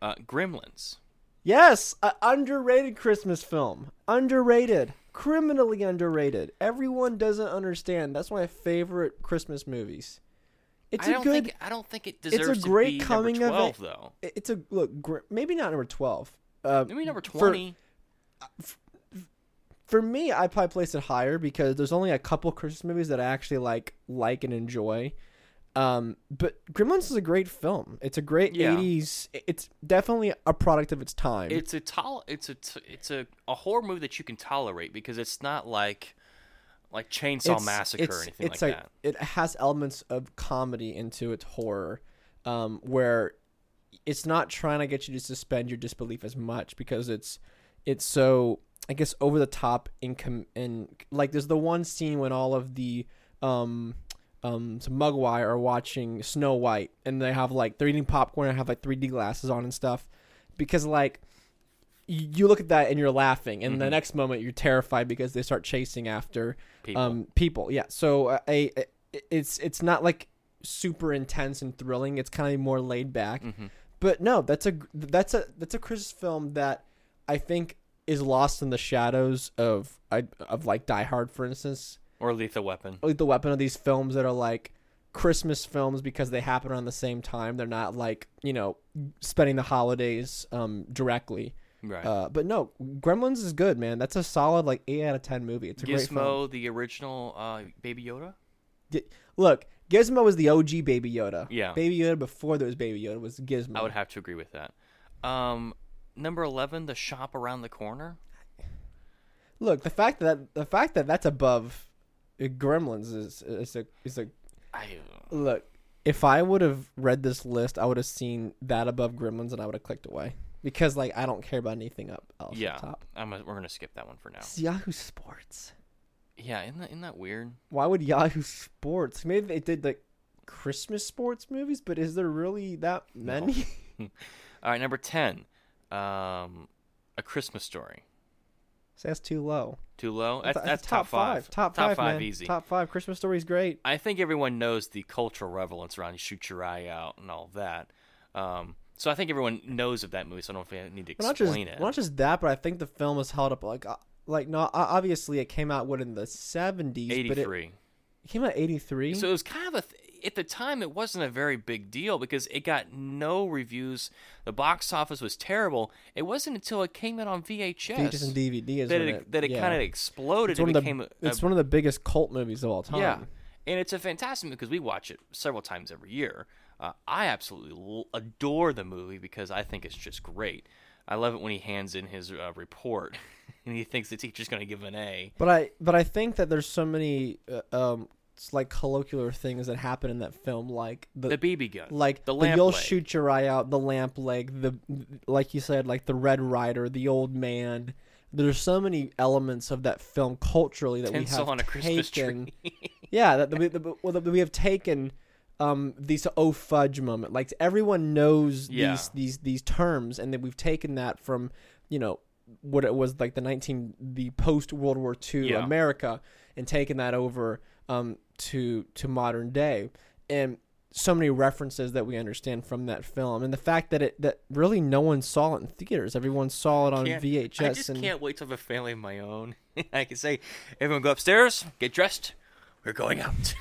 uh, Gremlins. Yes, a underrated Christmas film. Underrated, criminally underrated. Everyone doesn't understand. That's my favorite Christmas movies. It's I a don't good. think I don't think it it's deserves a great to be coming number 12, of it. though. It's a look. Gr- maybe not number twelve. Uh, Maybe number for- 20. for me, I probably place it higher because there's only a couple Christmas movies that I actually like, like and enjoy. Um, but Gremlins is a great film. It's a great Yeah. '80s. It's definitely a product of its time. It's a tol- it's a t- it's a, a horror movie that you can tolerate because it's not like like Chainsaw It's- Massacre or anything it's like that. It has elements of comedy into its horror, um, where it's not trying to get you to suspend your disbelief as much because it's it's so I guess over the top in com- in like there's the one scene when all of the um um some Mogwai are watching Snow White and they have like they're eating popcorn and have like 3D glasses on and stuff. Because like you you look at that and you're laughing and the next moment you're terrified because they start chasing after People. um people. Yeah so uh, a, a it's it's not like super intense and thrilling. It's kind of more laid back. But no that's a that's a that's a Christmas film that I think is lost in the shadows of I of like Die Hard for instance or Lethal Weapon. the weapon of these films that are like Christmas films because they happen around the same time. They're not like you know spending the holidays um, directly. Right. Uh, but no, Gremlins is good, man. That's a solid like eight out of ten movie. It's a great film. Gizmo, the original uh, Baby Yoda. Gi- Look, Gizmo was the OG Baby Yoda. Yeah. Baby Yoda before there was Baby Yoda was Gizmo. I would have to agree with that. Um, number eleven, The Shop Around the Corner. Look, the fact that the fact that that's above Gremlins is is a is a I look. If I would have read this list, I would have seen that above Gremlins, and I would have clicked away because like I don't care about anything up else yeah, top. I'm a, we're gonna skip that one for now. It's Yahoo Sports. Yeah, isn't that, isn't that weird? Why would Yahoo Sports? Maybe they did like Christmas sports movies, but is there really that many? All right, number ten, um, A Christmas Story. So that's too low. Too low. That's, That's- that's top five. Top five. five man. easy. Top five. Christmas story's great. I think everyone knows the cultural relevance around "Shoot Your Eye Out" and all that. Um, so I think everyone knows of that movie. So I don't if I need to Well, not just explain it. well, not just that, but I think the film is held up like uh, like no. Obviously, it came out what in the seventies, but it, Eighty-three. it came out eighty three. So it was kind of a th- at the time it wasn't a very big deal because it got no reviews. The box office was terrible. It wasn't until it came out on VHS, VHS and DVD is that when it, that it yeah. kind of exploded. It's one and of the became a, it's a- one of the biggest cult movies of all time. yeah, and it's a fantastic movie because we watch it several times every year. Uh, I absolutely adore the movie because I think it's just great. I love it when he hands in his uh, report and he thinks the teacher's going to give him an A. But I but I think that there's so many uh, um like colloquial things that happen in that film, like the, The BB gun, like the the, you'll leg. shoot your eye out, the lamp leg, the like you said, like the Red Ryder, the old man. There's so many elements of that film culturally that Tinsel we have on a taken. yeah, that, that, we, that, well, that we have taken um these oh fudge moment. Like everyone knows Yeah. these these these terms, and then we've taken that from you know what it was like the 19 the post World War II Yeah. America, and taken that over um to to modern day, and so many references that we understand from that film, and the fact that it that really no one saw it in theaters. Everyone saw it on Can't- VHS. I just and can't wait to have a family of my own. I can say, everyone go upstairs, get dressed, we're going out.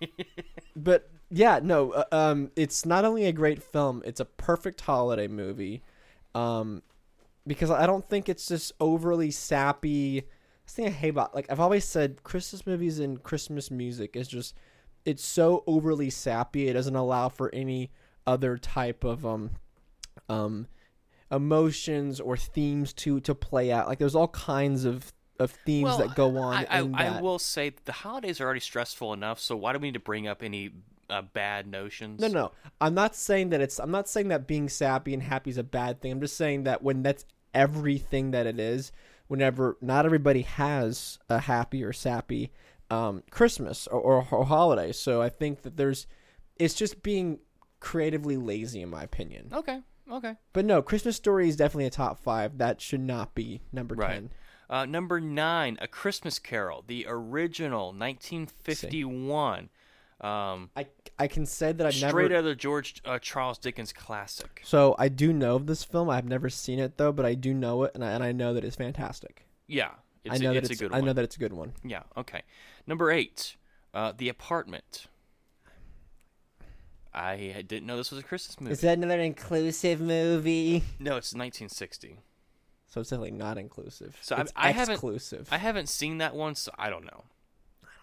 but yeah, no, uh, um, it's not only a great film; it's a perfect holiday movie. Um, because I don't think it's just overly sappy. Thing I hate about like I've always said, Christmas movies and Christmas music is just it's so overly sappy. It doesn't allow for any other type of um um emotions or themes to to play out. Like there's all kinds of of themes that go on I, I, I will say the holidays are already stressful enough, so why do we need to bring up any uh, bad notions? No, no. I'm not saying that it's. I'm not saying that being sappy and happy is a bad thing. I'm just saying that when that's everything that it is, whenever not everybody has a happy or sappy, um, Christmas or, or, or holiday. So I think that there's, it's just being creatively lazy in my opinion. Okay. Okay. But no, Christmas Story is definitely a top five. That should not be number Right. ten. Uh, number nine, A Christmas Carol, the original 1951. Um, I I can say that I've straight never. out of the George uh, Charles Dickens classic. So I do know of this film. I've never seen it though, but I do know it, and I, and I know that it's fantastic. Yeah, it's, I know a, that it's, it's a good I one. know that it's a good one. Yeah. Okay. Number eight, uh, The Apartment. I didn't know this was a Christmas movie. Is that another inclusive movie? no, it's 1960. So it's definitely not inclusive. So I- it's I haven't- I haven't seen that one, so I don't know.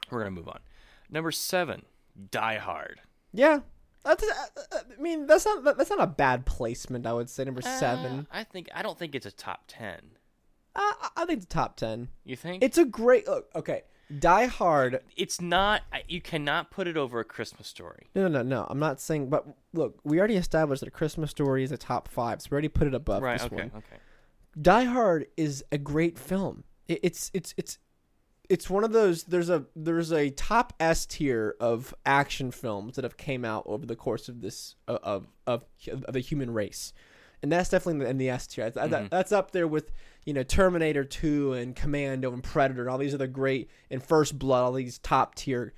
We're gonna move on. Number seven, Die Hard. yeah, that's. Uh, uh, I mean, that's not that's not a bad placement. I would say number seven. Uh, I think I don't think it's a top ten. Uh, I- I think it's top ten. You think? It's a great. Look, okay, Die Hard. it's not. You cannot put it over a Christmas Story. No, no, no, no. I'm not saying. But look, we already established that a Christmas Story is a top five, so we already put it above right. this Okay. one. Okay. Die Hard is a great film. It, it's it's it's it's one of those. There's a there's a top S tier of action films that have came out over the course of this uh, of of of the human race, and that's definitely in the, S tier. That- that- that's up there with you know Terminator Two and Commando and Predator and all these other great and First Blood. All these top tier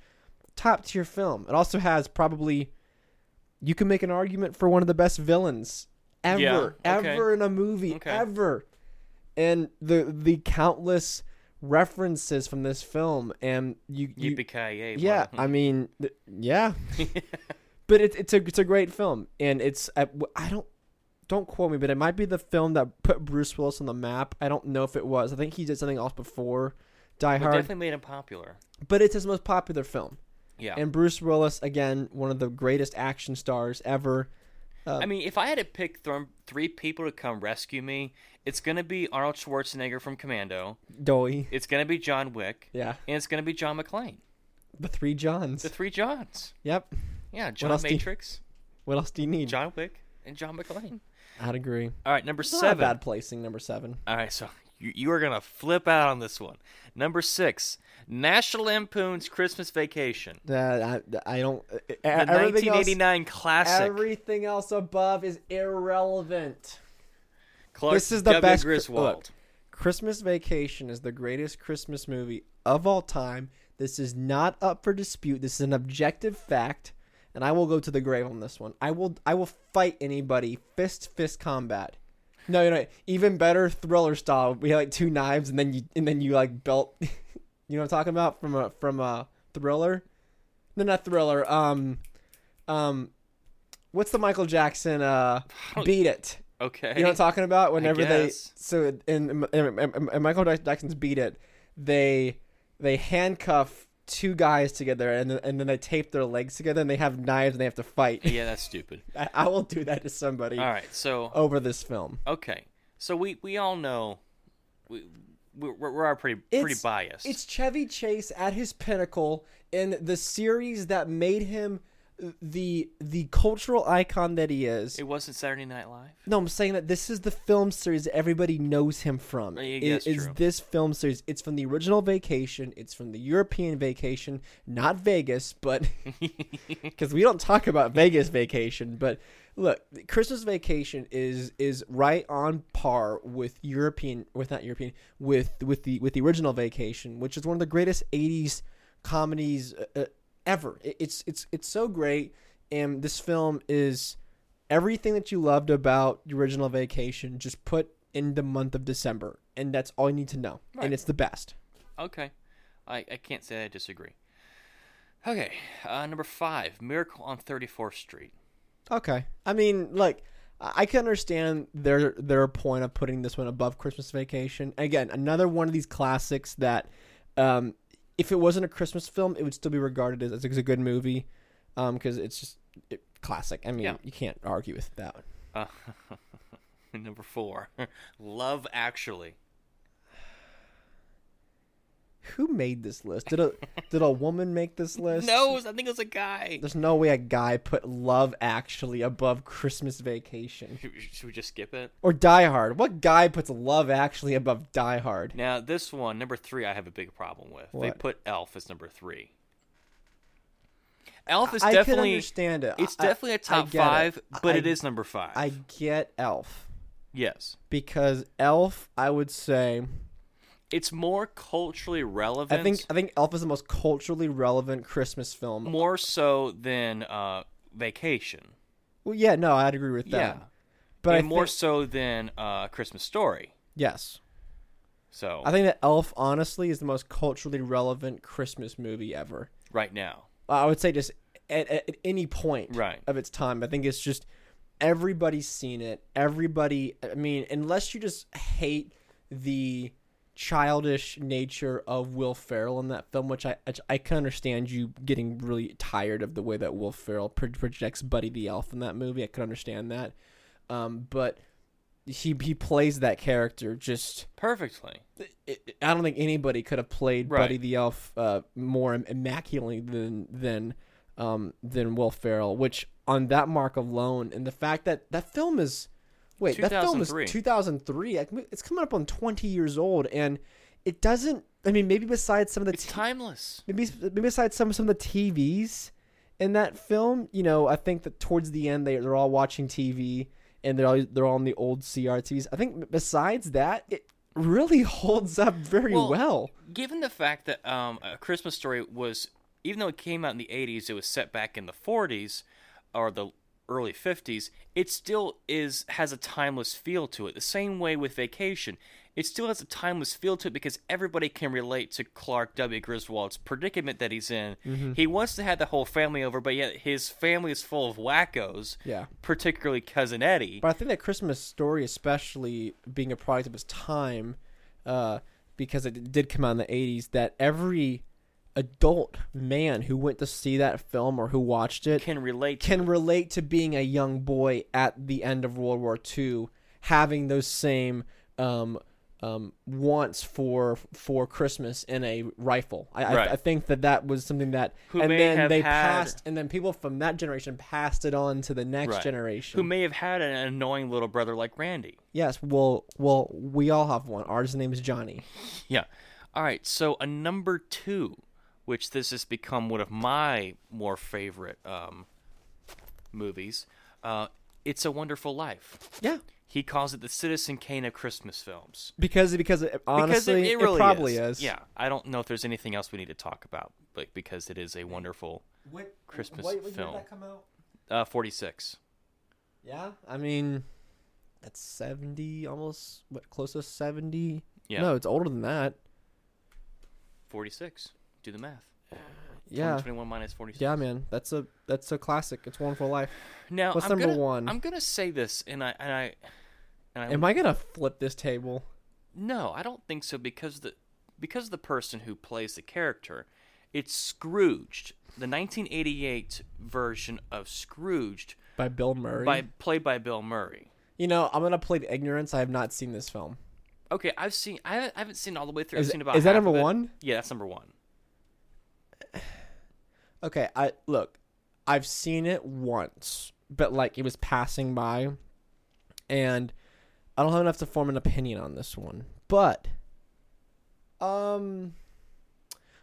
top tier film. It also has probably you can make an argument for one of the best villains ever Yeah, okay. ever in a movie Okay. ever and the the countless references from this film and you, you Yippee yeah i mean th- yeah. But it's it's a it's a great film and it's I, I don't don't quote me but it might be the film that put bruce willis on the map. I don't know if it was. I think he did something else before die hard. definitely made him popular. but it's his most popular film. Yeah. and bruce willis again one of the greatest action stars ever Uh, I mean, if I had to pick th- three people to come rescue me, it's gonna be Arnold Schwarzenegger from Commando. doy It's gonna be John Wick. Yeah. And it's gonna be John McClane. the three johns The three Johns. yep Yeah, John else do you- Matrix, what else do you need John Wick, and John McClane. i'd agree All right, number It's seven. bad placing number seven All right, so you, you are gonna flip out on this one. Number six, National Lampoon's Christmas Vacation, Uh, I, I don't. Uh, the everything else, 1989 classic. everything else above is irrelevant. Clark this is the W. best. Griswold. Look, Christmas Vacation is the greatest Christmas movie of all time. This is not up for dispute. This is an objective fact, and I will go to the grave on this one. I will. I will fight anybody fist fist combat. No, you know, even better thriller style. We had like two knives, and then you and then you like belt. you know what I'm talking about from a from a thriller. No, not thriller. Um, um, what's the Michael Jackson? Uh, beat it. Okay. You know what I'm talking about? Whenever they so in, in, in, in Michael Jackson's Beat It, they they handcuff two guys together and then, and then they tape their legs together and they have knives and they have to fight. Yeah, that's stupid. I, I will do that to somebody All right, so over this film. okay, so we we all know we we're, we're pretty pretty It's- biased. It's Chevy Chase at his pinnacle in the series that made him the the cultural icon that he is. it wasn't Saturday Night Live. No, I'm saying that this is the film series everybody knows him from. Yeah, It- it's true. this film series. It's from the original Vacation. It's from the European Vacation, not Vegas, but because we don't talk about Vegas Vacation. But look, Christmas Vacation is is right on par with European, with not European, with with the with the original Vacation, which is one of the greatest '80s comedies uh, uh, ever. It's it's it's so great, and this film is everything that you loved about the original Vacation. Just put in the month of December, and that's all you need to know, Right. and it's the best. Okay, I I can't say I disagree. Okay, uh, number five, Miracle on 34th Street. Okay. I mean, like, I I can understand their their point of putting this one above Christmas Vacation. Again, another one of these classics that, um, if it wasn't a Christmas film, it would still be regarded as, as a good movie, um, because it's just it, classic. I mean, Yeah. you can't argue with that one. Uh, number four, Love Actually. Who made this list? Did a did a woman make this list? No, I think it was a guy. There's no way a guy put Love Actually above Christmas Vacation Should should we just skip it? or Die Hard. What guy puts Love Actually above Die Hard? Now, this one, number three, I have a big problem with. They put Elf as number three. Elf is I can definitely understand it. It's I- definitely a top get it. five, but I- it is number five. I get Elf yes, because Elf, I would say, it's more culturally relevant. I think I think Elf is the most culturally relevant Christmas film. more so than uh, Vacation. Well, yeah, no, I'd agree with that. Yeah, but and I more think, so than uh, Christmas Story. yes, So I think that Elf honestly is the most culturally relevant Christmas movie ever. right now, I would say just at, at, at any point Right. of its time. I think it's just everybody's seen it. Everybody, I mean, unless you just hate the childish nature of Will Ferrell in that film, which I I can understand you getting really tired of the way that Will Ferrell pro- projects Buddy the Elf in that movie. I can understand that, um, but he he plays that character just perfectly. I don't think anybody could have played Right. Buddy the Elf uh, more immaculately than than um, than Will Ferrell. Which on that mark alone, and the fact that that film is wait, that film is 2003. 2003. It's coming up on 20 years old, and it doesn't. I mean, maybe besides some of the It's t- timeless. maybe maybe besides some some of the TVs in that film, you know, I think that towards the end they they're all watching TV and they're all, they're all on the old CRTs. I think besides that, it really holds up very Well, well. Given the fact that um, A Christmas Story was, even though it came out in the 80s, it was set back in the 40s or the early 50s, it still is has a timeless feel to it. The same way with Vacation. It still has a timeless feel to it because everybody can relate to Clark W. Griswold's predicament that he's in. Mm-hmm. He wants to have the whole family over, but yet his family is full of wackos, Yeah. particularly Cousin Eddie. But I think that Christmas story, especially being a product of its time, uh, because it did come out in the '80s, that every adult man who went to see that film or who watched it Can relate to can it. relate to being a young boy at the end of World War II, having those same um, um, wants for for Christmas in a rifle. I, Right. I, I think that that was something that, Who and may then have they had- passed, and then people from that generation passed it on to the next Right. generation. Who may have had an annoying little brother like Randy. Yes, well, well, we all have one. Ours name is Johnny. Yeah. All right. So a number two, which this has become one of my more favorite um, movies. Uh, it's a Wonderful Life. Yeah, He calls it the Citizen Kane of Christmas films. because because it, honestly, because it, it really probably is. is. Yeah. I don't know if there's anything else we need to talk about, but because it is a wonderful What, Christmas what, what film. Did that come out? uh, 46. Yeah, I mean, that's seventy, almost what close to seventy. Yeah. No, it's older than that. 46. Do the math. Yeah, 21 minus 46. yeah, man. That's a that's a classic. It's Wonderful Life. Now, What's I'm number gonna- one? I'm gonna say this, and I and I and I Am I gonna flip this table? No, I don't think so because the because the person who plays the character, it's Scrooged, the 1988 version of Scrooged By Bill Murray. by played by Bill Murray. you know, I'm gonna plead ignorance. I have not seen this film. Okay, I've seen I haven't, I haven't seen all the way through. Is- I've seen about is that number one? Yeah, that's number one. Okay, I look, I've seen it once, but like it was passing by, and I don't have enough to form an opinion on this one. But, um,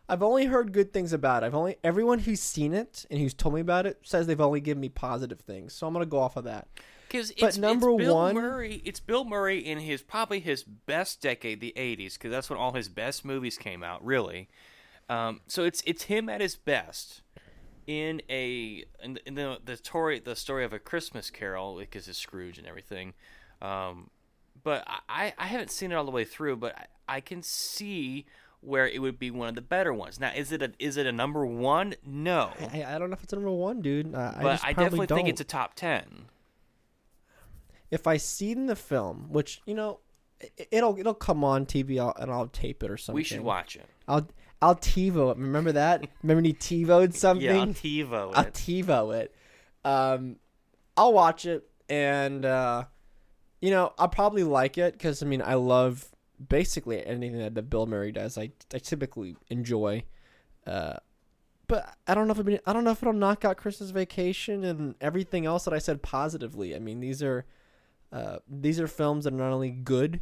I've only heard good things about it. I've only everyone who's seen it and who's told me about it says they've only given me positive things. So I'm gonna go off of that. Because But it's, number it's Bill one- Murray. It's Bill Murray in his probably his best decade, the '80s, because that's when all his best movies came out. Really, um, so it's it's him at his best in a in, in the the story the story of a Christmas Carol because it's Scrooge and everything. Um, but I I haven't seen it all the way through, but I, I can see where it would be one of the better ones. Now, is it a is it a number one? No, I, I don't know if it's a number one, dude. I, I but just I, definitely think don't. it's a top ten. if I seen the film, which you know, it, it'll it'll come on TV I'll, and I'll tape it or something. We should watch it. I'll I'll TiVo it. Remember that? Remember when he TiVoed something? Yeah, on TiVo. I'll it. TiVo it. Um, I'll watch it, and uh, you know, I'll probably like it because I mean, I love basically anything that, that Bill Murray does, I I typically enjoy. Uh, but I don't know if I mean, I don't know if it'll knock out Christmas Vacation and everything else that I said positively. I mean, these are uh, these are films that are not only good,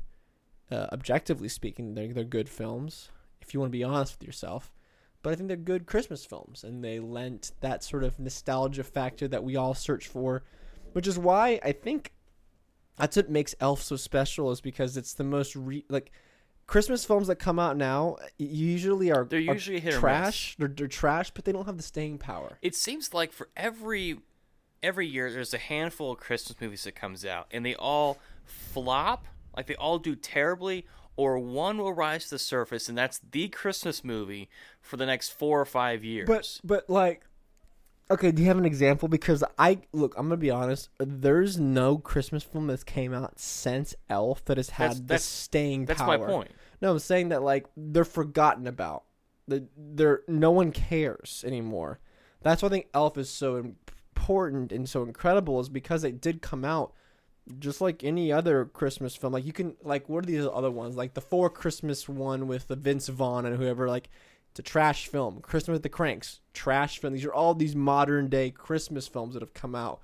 uh, objectively speaking, they're they're good films. If you want to be honest with yourself, but I think they're good Christmas films, and they lent that sort of nostalgia factor that we all search for, which is why I think that's what makes Elf so special is because it's the most re- like Christmas films that come out now usually are They're usually miss. trash. They're, they're trash, but they don't have the staying power. It seems like for every every year there's a handful of Christmas movies that comes out and they all flop, like they all do terribly or one will rise to the surface and that's the Christmas movie for the next 4 or 5 years. But but like, okay, do you have an example? Because I look, I'm gonna be honest. There's no Christmas film that's came out since Elf that has had That's- the that's- staying that's power. my point. No, I'm saying that like they're forgotten about. The they're no one cares anymore. That's why I think Elf is so important and so incredible is because it did come out just like any other Christmas film. Like you can like what are these other ones? Like the Four Christmas one with the Vince Vaughn and whoever. Like it's a trash film. Christmas with the Cranks, trash film. These are all these modern day Christmas films that have come out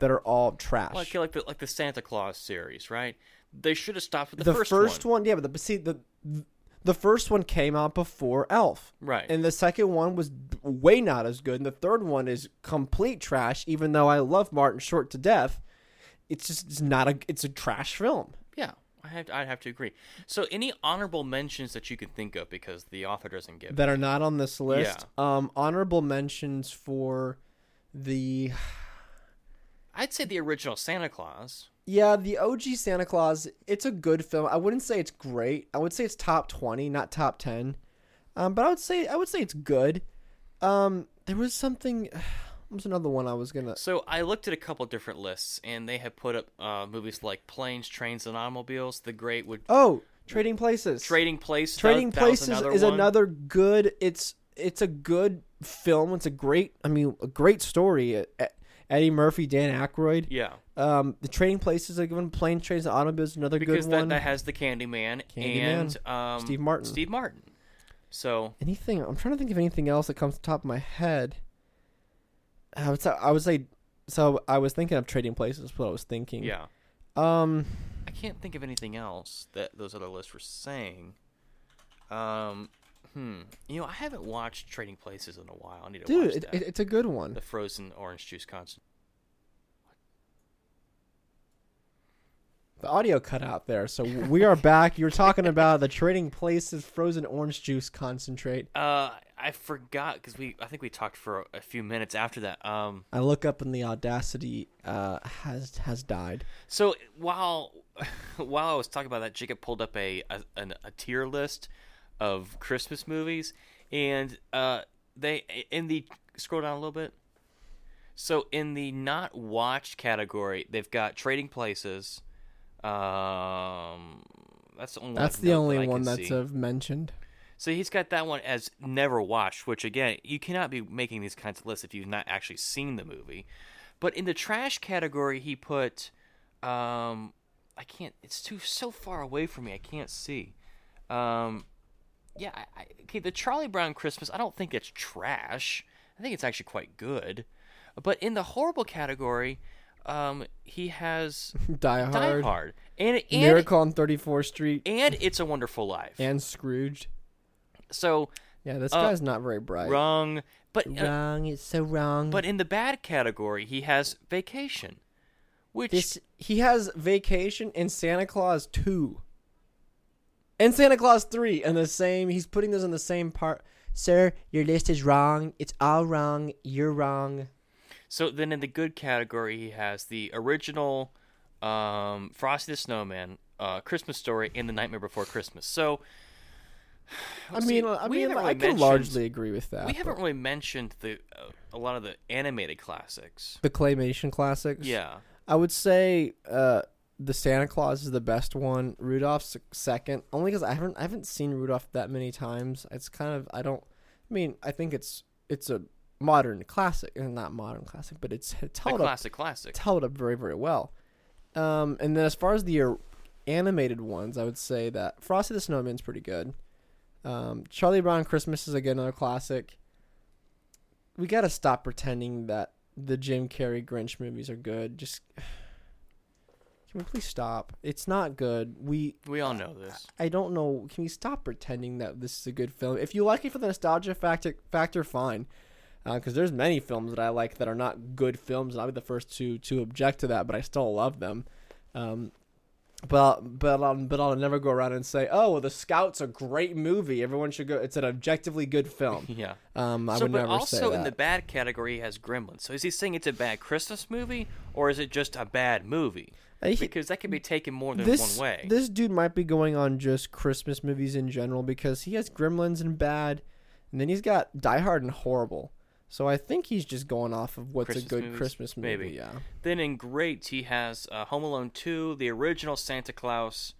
that are all trash. like like the like the Santa Claus series, right? They should have stopped with the, the first, first, one. one. yeah, but the see the the first one came out before Elf, Right. And the second one was way not as good, and the third one is complete trash. Even though I love Martin Short to death, it's just it's not a it's a trash film. Yeah, I have I have to agree. So any honorable mentions that you can think of because the author doesn't give that are not on this list. Um, honorable mentions for the I'd say the original Santa Claus. yeah the OG Santa Claus. It's a good film. I wouldn't say it's great. I would say it's top twenty, not top ten. Um, but I would say I would say it's good. Um, there was something. What was another one I was gonna? So I looked at a couple different lists, and they have put up uh, movies like Planes, Trains, and Automobiles. The Great would Oh, Trading Places. Trading Places. Trading that, that Places another is one. another good. It's it's a good film. It's a great. I mean, a great story. E- E- Eddie Murphy, Dan Aykroyd. Yeah, Um, the Trading Places are given Planes, Trains, and Automobiles. Another because good that, one. that has the Candyman, Candyman. and um, Steve Martin. Steve Martin. So anything? I'm trying to think of anything else that comes to the top of my head. I would say, I would say so. I was thinking of Trading Places. What I was thinking. yeah, Um. I can't think of anything else that those other lists were saying. Um, hmm. You know, I haven't watched Trading Places in a while. I need to Dude, watch it, that. it, it's a good one. the frozen orange juice concert. The audio cut out there, so we are back. You were talking about the Trading Places frozen orange juice concentrate. Uh, I forgot because we I think we talked for a, few minutes after that. Um, I look up and the audacity uh, has has died. so while while I was talking about that, Jacob pulled up a a, an, a tier list of Christmas movies, and uh, they in the scroll down a little bit. So in the not watched category, they've got Trading Places. Um, that's the only That's one the only I one that's see. uh, mentioned. So he's got that one as never watched, which again, you cannot be making these kinds of lists if you've not actually seen the movie. But in the trash category, he put, um, I can't. It's too so far away from me. I can't see. Um, yeah, I, I, okay. The Charlie Brown Christmas. I don't think it's trash. I think it's actually quite good. But in the horrible category, um, he has Die Hard, Die Hard, Hard and and, Miracle on 34th Street, and It's a Wonderful Life. and Scrooged. so Yeah, this Uh, guy's not very bright. wrong. But uh, Wrong. It's so wrong. But in the bad category, he has Vacation, which This he has Vacation and Santa Claus 2. And Santa Claus 3 and the same he's putting those in the same part. Sir, your list is wrong. It's all wrong. You're wrong. So then in the good category, he has the original um, Frosty the Snowman, uh, Christmas Story, and The Nightmare Before Christmas. So I see, mean, I mean, haven't I really can largely agree with that. we but- haven't really mentioned the uh, a lot of the animated classics. the claymation classics. Yeah, I would say uh, the Santa Claus is the best one. Rudolph's second, only because I haven't I haven't seen Rudolph that many times. It's kind of I don't. I mean, I think it's it's a modern classic, and not modern classic, but it's it's a held up classic, classic. it's held up very very well. Um, and then as far as the animated ones, I would say that Frosty the Snowman's pretty good. Um, Charlie Brown Christmas is again another classic. We gotta stop pretending that the Jim Carrey Grinch movies are good. Just can we please stop? It's not good. We We all know this. I don't know. Can we stop pretending that this is a good film? If you like it for the nostalgia factor, factor fine. Because there's many films that I like that are not good films, and I'll be the first to to object to that. But I still love them. Um, but but um, but I'll never go around and say, oh, well, The Scout's a great movie. Everyone should go. It's an objectively good film. Yeah. Um, I so, would but never also say that. in the bad category he has Gremlins. So is he saying it's a bad Christmas movie, or is it just a bad movie? Uh, Because that can be taken more than this one way. this dude might be going on just Christmas movies in general because he has Gremlins and Bad, and then he's got Die Hard and Horrible. So I think he's just going off of what's Christmas a good movies? Christmas movie. Maybe. Yeah. Then in great, he has uh, Home Alone 2, the original Santa Claus,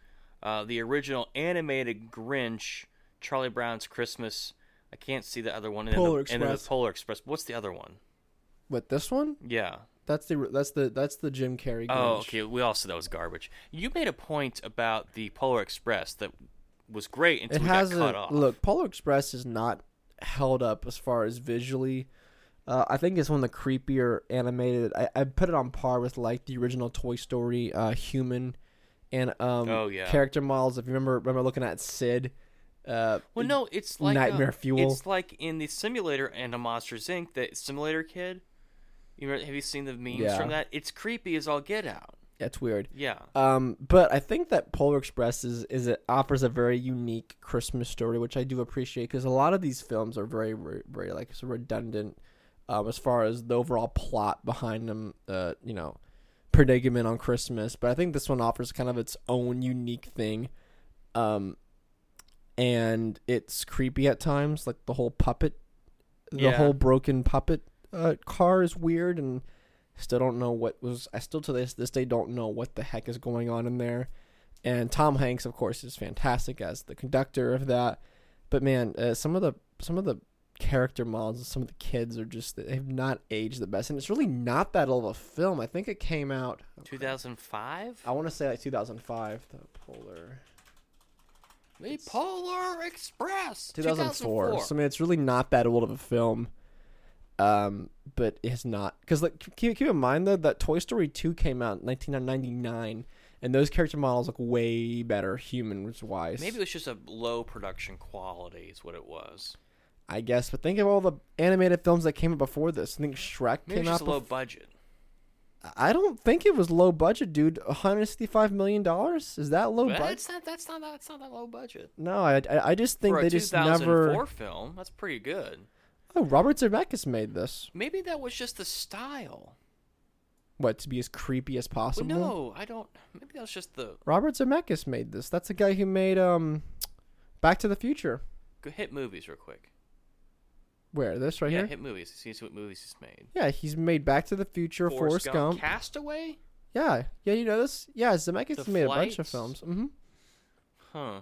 uh, the original animated Grinch, Charlie Brown's Christmas. I can't see the other one. And Polar the, And then the Polar Express. What's the other one? What this one? Yeah. That's the that's the that's the Jim Carrey. Oh, okay. We all said that was garbage. You made a point about the Polar Express that was great until It we has got cut a off. look. Polar Express is not held up as far as visually. Uh, I think it's one of the creepier animated. I, I put it on par with like the original Toy Story uh, human and um Oh, yeah. character models. If you remember remember looking at Sid. Uh, Well, no, it's like Nightmare uh, Fuel. It's like in the simulator and a Monsters Inc. The simulator kid. You remember, have you seen the memes Yeah. from that? It's creepy as all get out. That's weird. Yeah. Um, but I think that Polar Express is, is it offers a very unique Christmas story, which I do appreciate because a lot of these films are very very, very like of redundant um, as far as the overall plot behind them. Uh, you know, predicament on Christmas, but I think this one offers kind of its own unique thing. Um, and it's creepy at times, like the whole puppet, the Yeah. whole broken puppet uh, car is weird and still don't know what was I still to this this day don't know what the heck is going on in there. And Tom Hanks, of course, is fantastic as the conductor of that. But man, uh, some of the some of the character models some of the kids are just they have not aged the best, and it's really not that old of a film. I think it came out. 2005. I want to say like 2005. The Polar. The Polar Express. 2004. So I mean, it's really not that old of a film. Um, but it's not because like keep, keep in mind though that Toy Story 2 came out in 1999, and those character models look way better human wise. Maybe it was just a low production quality, is what it was. I guess, but think of all the animated films that came out before this. I think Shrek Maybe came just out. a low bef- budget. I don't think it was low budget, dude. 165 million dollars is that low budget? That's not. That's not. That's not that low budget. No, I, I I just think For they just 2004 never. film, that's pretty good. Oh, Robert Zemeckis made this. Maybe that was just the style. What to be as creepy as Well, possible? no, I don't. Maybe that was just the Robert Zemeckis made this. That's the guy who made um, Back to the Future. go hit movies real quick. Where this right yeah, here? hit movies. See what movies he's made. Yeah, he's made Back to the Future, Forrest, Gump. Castaway. Yeah, yeah, you know this. Yeah, Zemeckis The has made a bunch of Flights? films. hmm Huh.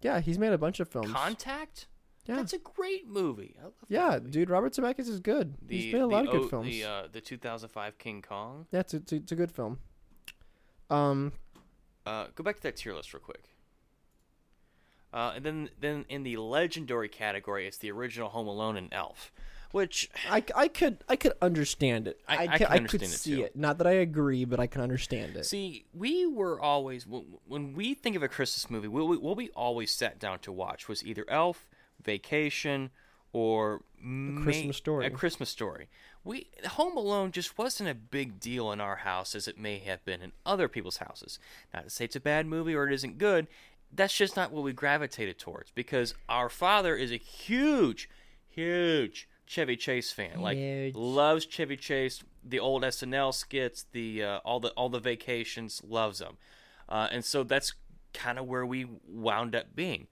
Yeah, he's made a bunch of films. Contact. yeah, That's a great movie. I love that yeah, movie. dude. Robert Zemeckis is good. The, he's made a lot of good O- films. The uh, the 2005 King Kong. yeah, it's a, it's, a, it's a good film. Um, Uh, go back to that tier list real quick. Uh, and then then in the legendary category, it's the original Home Alone and Elf, which I, I could I could understand it. I- I ca- can I could understand it, see too. it. Not that I agree, but I can understand it. See, we were always when when we think of a Christmas movie, what we, what we always sat down to watch was either Elf, Vacation, or a Christmas Story. A Christmas Story. We Home Alone just wasn't a big deal in our house as it may have been in other people's houses. Not to say it's a bad movie or it isn't good. That's just not what we gravitated towards because our father is a huge, huge Chevy Chase fan. Like Huge. loves Chevy Chase, the old SNL skits, the uh, all the all the vacations, loves them, uh, and so that's kind of where we wound up being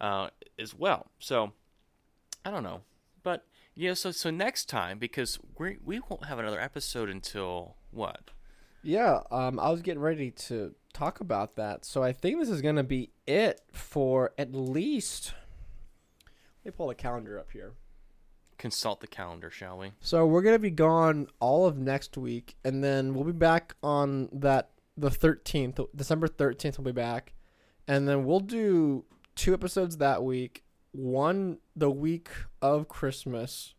uh, as well. So I don't know, but yeah. So so next time because we we won't have another episode until what? Yeah, um, I was getting ready to talk about that. So I think this is going to be it for at least. Let me pull the calendar up here. Consult the calendar, shall we? So we're going to be gone all of next week, and then we'll be back on that the 13th, December 13th, we'll be back. And then we'll do two episodes that week, one the week of Christmas,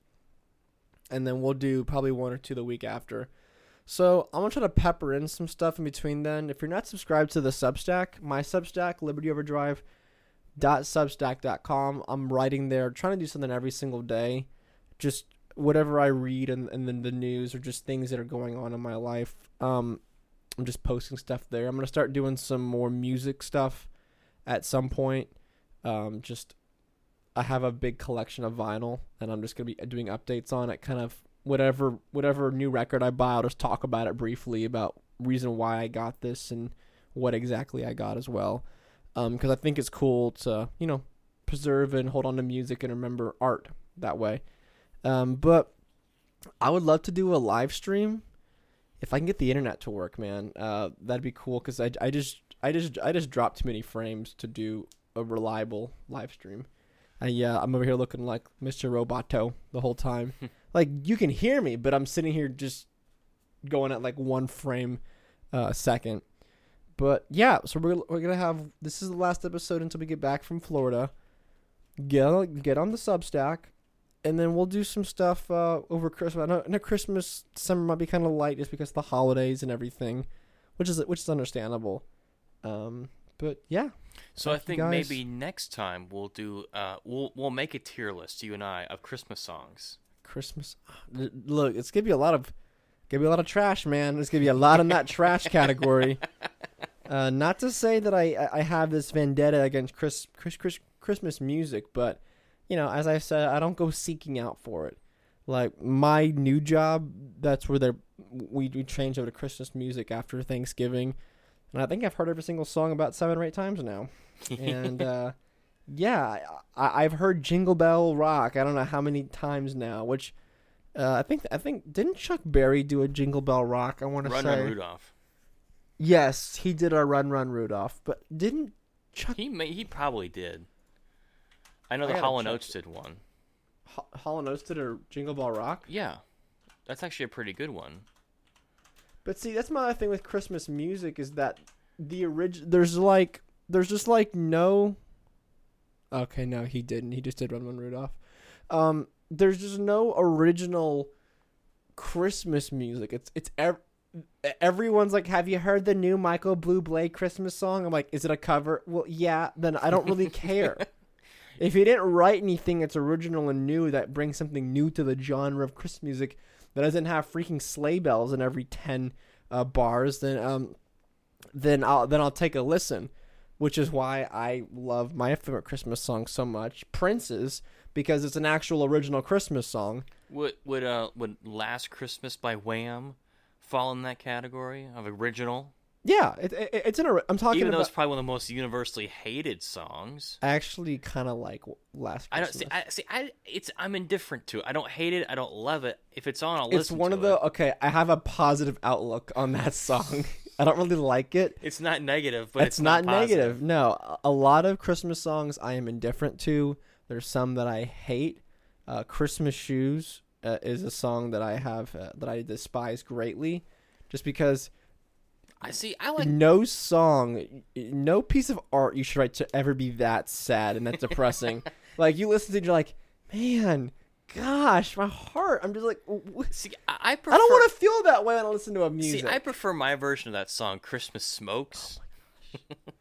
and then we'll do probably one or two the week after. So I'm gonna try to pepper in some stuff in between then. If you're not subscribed to the Substack, my Substack, Liberty Overdrive substack.com i'm writing there trying to do something every single day. Just whatever i read and, and then the news or just things that are going on in my life um i'm just posting stuff there. I'm going to start doing some more music stuff at some point. Um just i have a big collection of vinyl and i'm just going to be doing updates on. It kind of whatever whatever new record i buy i'll just talk about it briefly about reason why i got this and what exactly i got as well because I think it's cool to you know preserve and hold on to music and remember art that way. Um, but I would love to do a live stream if I can get the internet to work, man. Uh, that'd be cool because I, I just I just I just dropped too many frames to do a reliable live stream. Yeah, I'm over here looking like Mr. Roboto the whole time. like you can hear me, but I'm sitting here just going at like one frame uh, a second. But yeah, so we're we're gonna have this is the last episode until we get back from Florida. Get get on the Substack, and then we'll do some stuff uh, over Christmas. I know, I know Christmas summer might be kind of light just because of the holidays and everything, which is which is understandable. Um, but yeah. So I think maybe next time we'll do uh we'll we'll make a tier list you and I of Christmas songs. Christmas. Look, it's gonna be a lot of, gonna be a lot of trash, man. There's gonna be a lot in that trash category. Uh, not to say that I I have this vendetta against Chris, Chris, Chris Christmas music, but you know, as I said, I don't go seeking out for it. Like my new job, that's where they're we we changed over to Christmas music after Thanksgiving, and I think I've heard every single song about seven or eight times now. And uh, yeah, I, I've heard Jingle Bell Rock. I don't know how many times now. Which uh, I think I think didn't Chuck Berry do a Jingle Bell Rock? I want to Run say Run Rudolph. yes, he did a Run Run Rudolph, but didn't Chuck He may, he probably did. I know I the Hall and Oates did one. Ho- Hall and Oates did a Jingle Bell Rock? Yeah, that's actually a pretty good one. But see, that's my other thing with Christmas music is that the original there's like there's just like no. Okay, no, he didn't. He just did Run Run Rudolph. Um, there's just no original Christmas music. It's it's ev- everyone's like, "Have you heard the new Michael Blue Bublé Christmas song?" I'm like, "Is it a cover?" Well, yeah. Then I don't really care. if he didn't write anything that's original and new that brings something new to the genre of Christmas music that doesn't have freaking sleigh bells in every ten uh, bars, then um, then I'll then I'll take a listen. Which is why I love my favorite Christmas song so much, Prince's, because it's an actual original Christmas song. Would would uh would Last Christmas by Wham fall in that category of original? Yeah, it, it, it's an. I'm talking Even though about. it's probably one of the most universally hated songs. I actually kind of like Last I don't see. I see. I it's. I'm indifferent to it. I don't hate it. I don't love it. If it's on, I'll it's listen. one to of the It. okay. I have a positive outlook on that song. I don't really like it. It's not negative, but it's, it's, not, positive. negative. No, a- a lot of Christmas songs I am indifferent to. There's some that I hate. Uh, Christmas Shoes uh, is a song that I have uh, that I despise greatly, just because I see. I like. no song, no piece of art you should write to ever be that sad and that depressing. like you listen to, it, you're like, man, gosh, my heart. I'm just like, See, I, I prefer. I don't want to feel that way when I listen to a music. See, I prefer my version of that song, "Christmas Smokes." Oh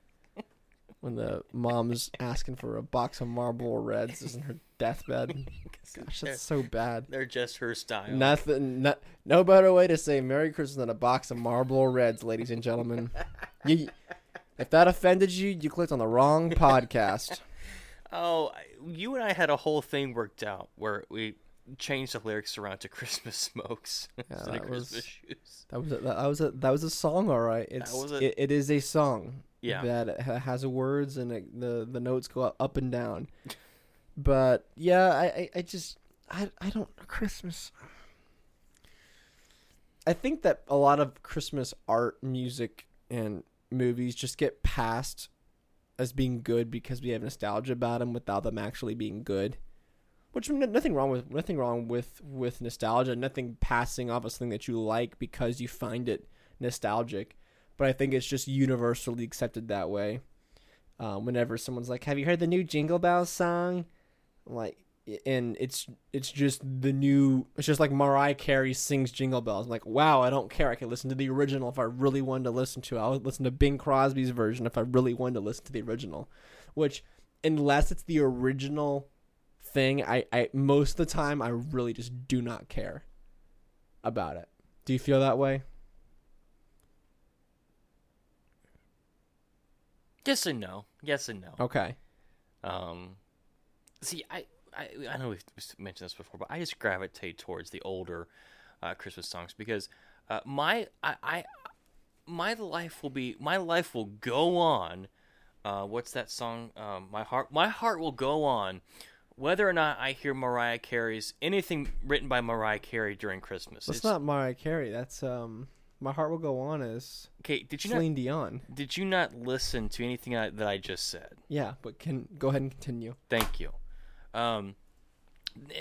when the mom's asking for a box of Marlboro Reds is in her deathbed. Gosh, that's so bad. they're just her style. Nothing, no, no better way to say Merry Christmas than a box of Marlboro Reds, ladies and gentlemen. You, if that offended you, you clicked on the wrong podcast. Oh, you and I had a whole thing worked out where we changed the lyrics around to "Christmas Smokes" instead that of "Christmas was- Shoes." That was a, that was a that was a song, all right. It's a- it, it is a song. Yeah. that has words and it, the the notes go up, up and down. But yeah, I, I, I just I I don't Christmas. I think that a lot of Christmas art, music, and movies just get passed as being good because we have nostalgia about them without them actually being good. Which nothing wrong with nothing wrong with with nostalgia. Nothing passing off as something that you like because you find it nostalgic. but I think it's just universally accepted that way. Um, whenever someone's like, "Have you heard the new Jingle Bells song?" I'm like, and it's it's just the new. It's just like Mariah Carey sings Jingle Bells. I'm like, wow, I don't care. I can listen to the original if I really wanted to listen to. it. I'll listen to Bing Crosby's version if I really wanted to listen to the original. Which, unless it's the original thing, I, I most of the time I really just do not care about it. Do you feel that way? Yes and no. Yes and no. Okay. Um, see, I, I, I know we've mentioned this before, but I just gravitate towards the older uh, Christmas songs because uh, my, I, I, my life will be, my life will go on. Uh, what's that song? Um, my heart, my heart will go on, whether or not I hear Mariah Carey's anything written by Mariah Carey during Christmas. That's It's- not Mariah Carey. That's um. My heart will go on is okay. Did you Celine not? Dion. Did you not listen to anything I, that I just said? Yeah, but can go ahead and continue. Thank you. Um,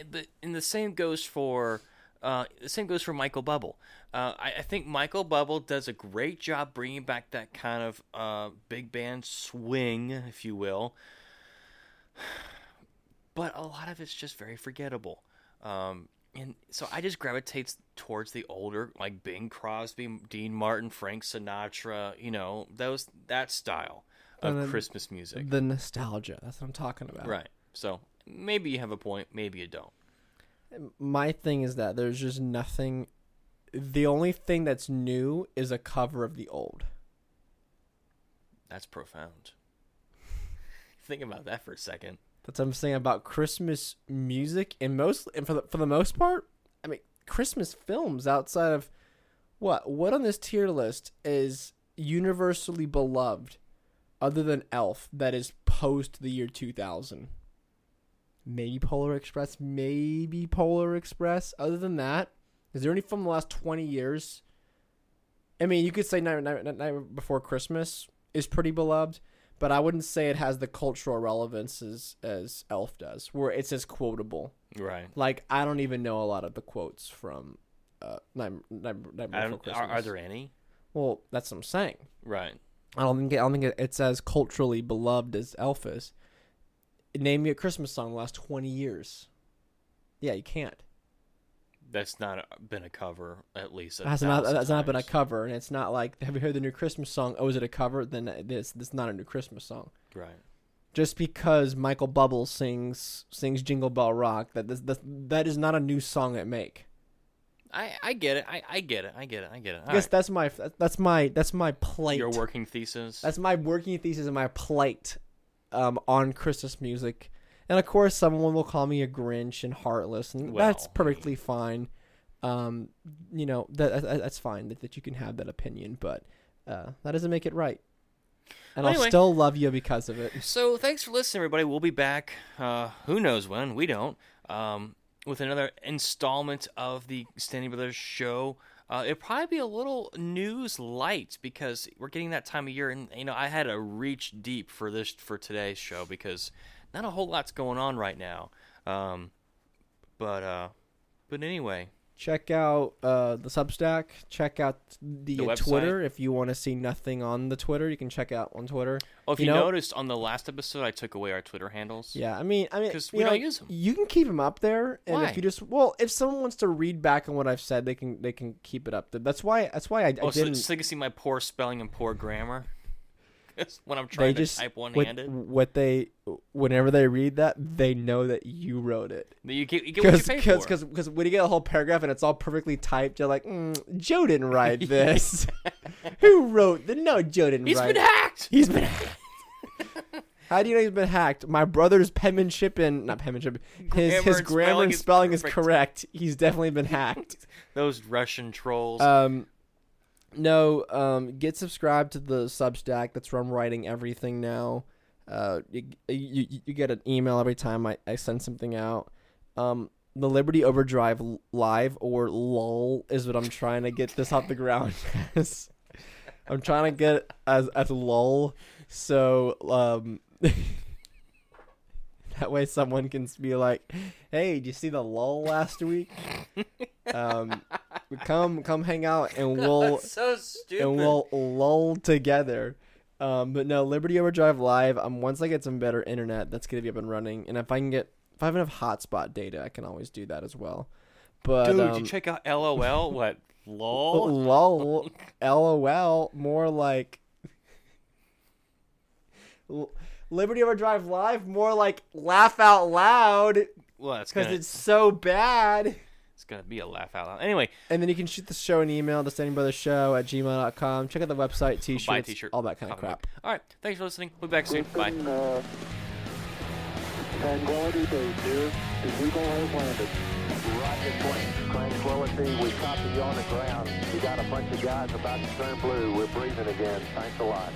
the, and the same goes for uh, the same goes for Michael Bublé. Uh, I, I think Michael Bublé does a great job bringing back that kind of uh, big band swing, if you will. But a lot of it's just very forgettable. Um, and so I just gravitate towards the older, like Bing Crosby, Dean Martin, Frank Sinatra, you know, those that style of Christmas music. The nostalgia. That's what I'm talking about. Right. So maybe you have a point, maybe you don't. My thing is that there's just nothing. The only thing that's new is a cover of the old. That's profound. Think about that for a second. That's what I'm saying about Christmas music and most and for the for the most part, I mean Christmas films outside of what what on this tier list is universally beloved other than Elf that is post the year 2000. Maybe Polar Express, maybe Polar Express. Other than that, is there any from the last 20 years? I mean, you could say Night, Night, Night, Before Christmas is pretty beloved, but I wouldn't say it has the cultural relevance as, as Elf does, where it's as quotable. Right. Like, I don't even know a lot of the quotes from uh, Night, Night, Night Before Christmas. are, are there any? Well, that's what I'm saying. Right. I don't think I don't think it's as culturally beloved as Elf is. Name me a Christmas song the last twenty years. Yeah, you can't. That's not been a cover, at least. Has not. That's not been a cover, and it's not like have you heard the new Christmas song? Oh, is it a cover? Then this this is not a new Christmas song. Right. Just because Michael Bubbles sings sings Jingle Bell Rock, that this, that that is not a new song at make. I, I get it. I, I get it. I get it. I get it. I All guess right. that's my that's my that's my plight. Your working thesis. That's my working thesis and my plight um, on Christmas music. And of course, someone will call me a Grinch and heartless, and Well, that's perfectly fine. Um, you know that, that that's fine that, that you can have that opinion, but uh, that doesn't make it right. And I'll still love you because of it. So thanks for listening, everybody. We'll be back. Uh, who knows when? We don't. Um, with another installment of the Standing Brothers show. Uh, it'll probably be a little news light because we're getting that time of year, and you know I had to reach deep for this for today's show because not a whole lot's going on right now. Um, but uh, but anyway, Check out uh, the Substack. Check out the, The. Twitter. If you want to see nothing on the Twitter, you can check out on Twitter. oh, if you, know, noticed on the last episode, I took away our Twitter handles. Yeah, I mean, I mean, 'Cause you we know, don't use 'em. You can keep them up there, and Why? if you just well, if someone wants to read back on what I've said, they can they can keep it up. That's why that's why I, I Oh, so, didn't. so they can see my poor spelling and poor grammar. 'Cause when I'm they trying just to type one-handed. what they whenever they read that, they know that you wrote it. You get, you get what you. Because because when you get a whole paragraph and it's all perfectly typed, you're like, mm, Joe didn't write this. Who wrote the? No, Joe didn't He's write. been it. hacked. He's been hacked. How do you know he's been hacked? My brother's penmanship and not penmanship. His Grammar his grammar and is spelling is perfect. correct. He's definitely been hacked. Those Russian trolls. Um, no. Um, get subscribed to the Substack. That's where I'm writing everything now. Uh, you, you, you get an email every time I, I send something out. Um, the Liberty Overdrive live or LOL is what I'm trying to get this off the ground. I'm trying to get as as lol, so um, that way someone can be like, "Hey, did you see the lull last week?" um, come come hang out and we'll so stupid. and we'll lull together. Um, but no, Liberty Overdrive Live. Um, once I get some better internet, that's gonna be up and running. And if I can get, if I have enough hotspot data, I can always do that as well. But Dude, um, you check out LOL. What? Lol. lol, lol, more like L- Liberty Overdrive Live, more like laugh out loud Well, it's because it's so bad. it's gonna be a laugh out loud. Anyway, And then you can shoot the show an email the Standing Brothers Show at gmail.com. Check out the website, t-shirts, buy a t-shirt. all that kind of crap. All right. Thanks for listening. We'll be back soon. Bye. Uh, Tranquility Base here. The Eagle has landed. Roger, Queen. Tranquility, we copy you on the ground. We got a bunch of guys about to turn blue. We're breathing again. Thanks a lot.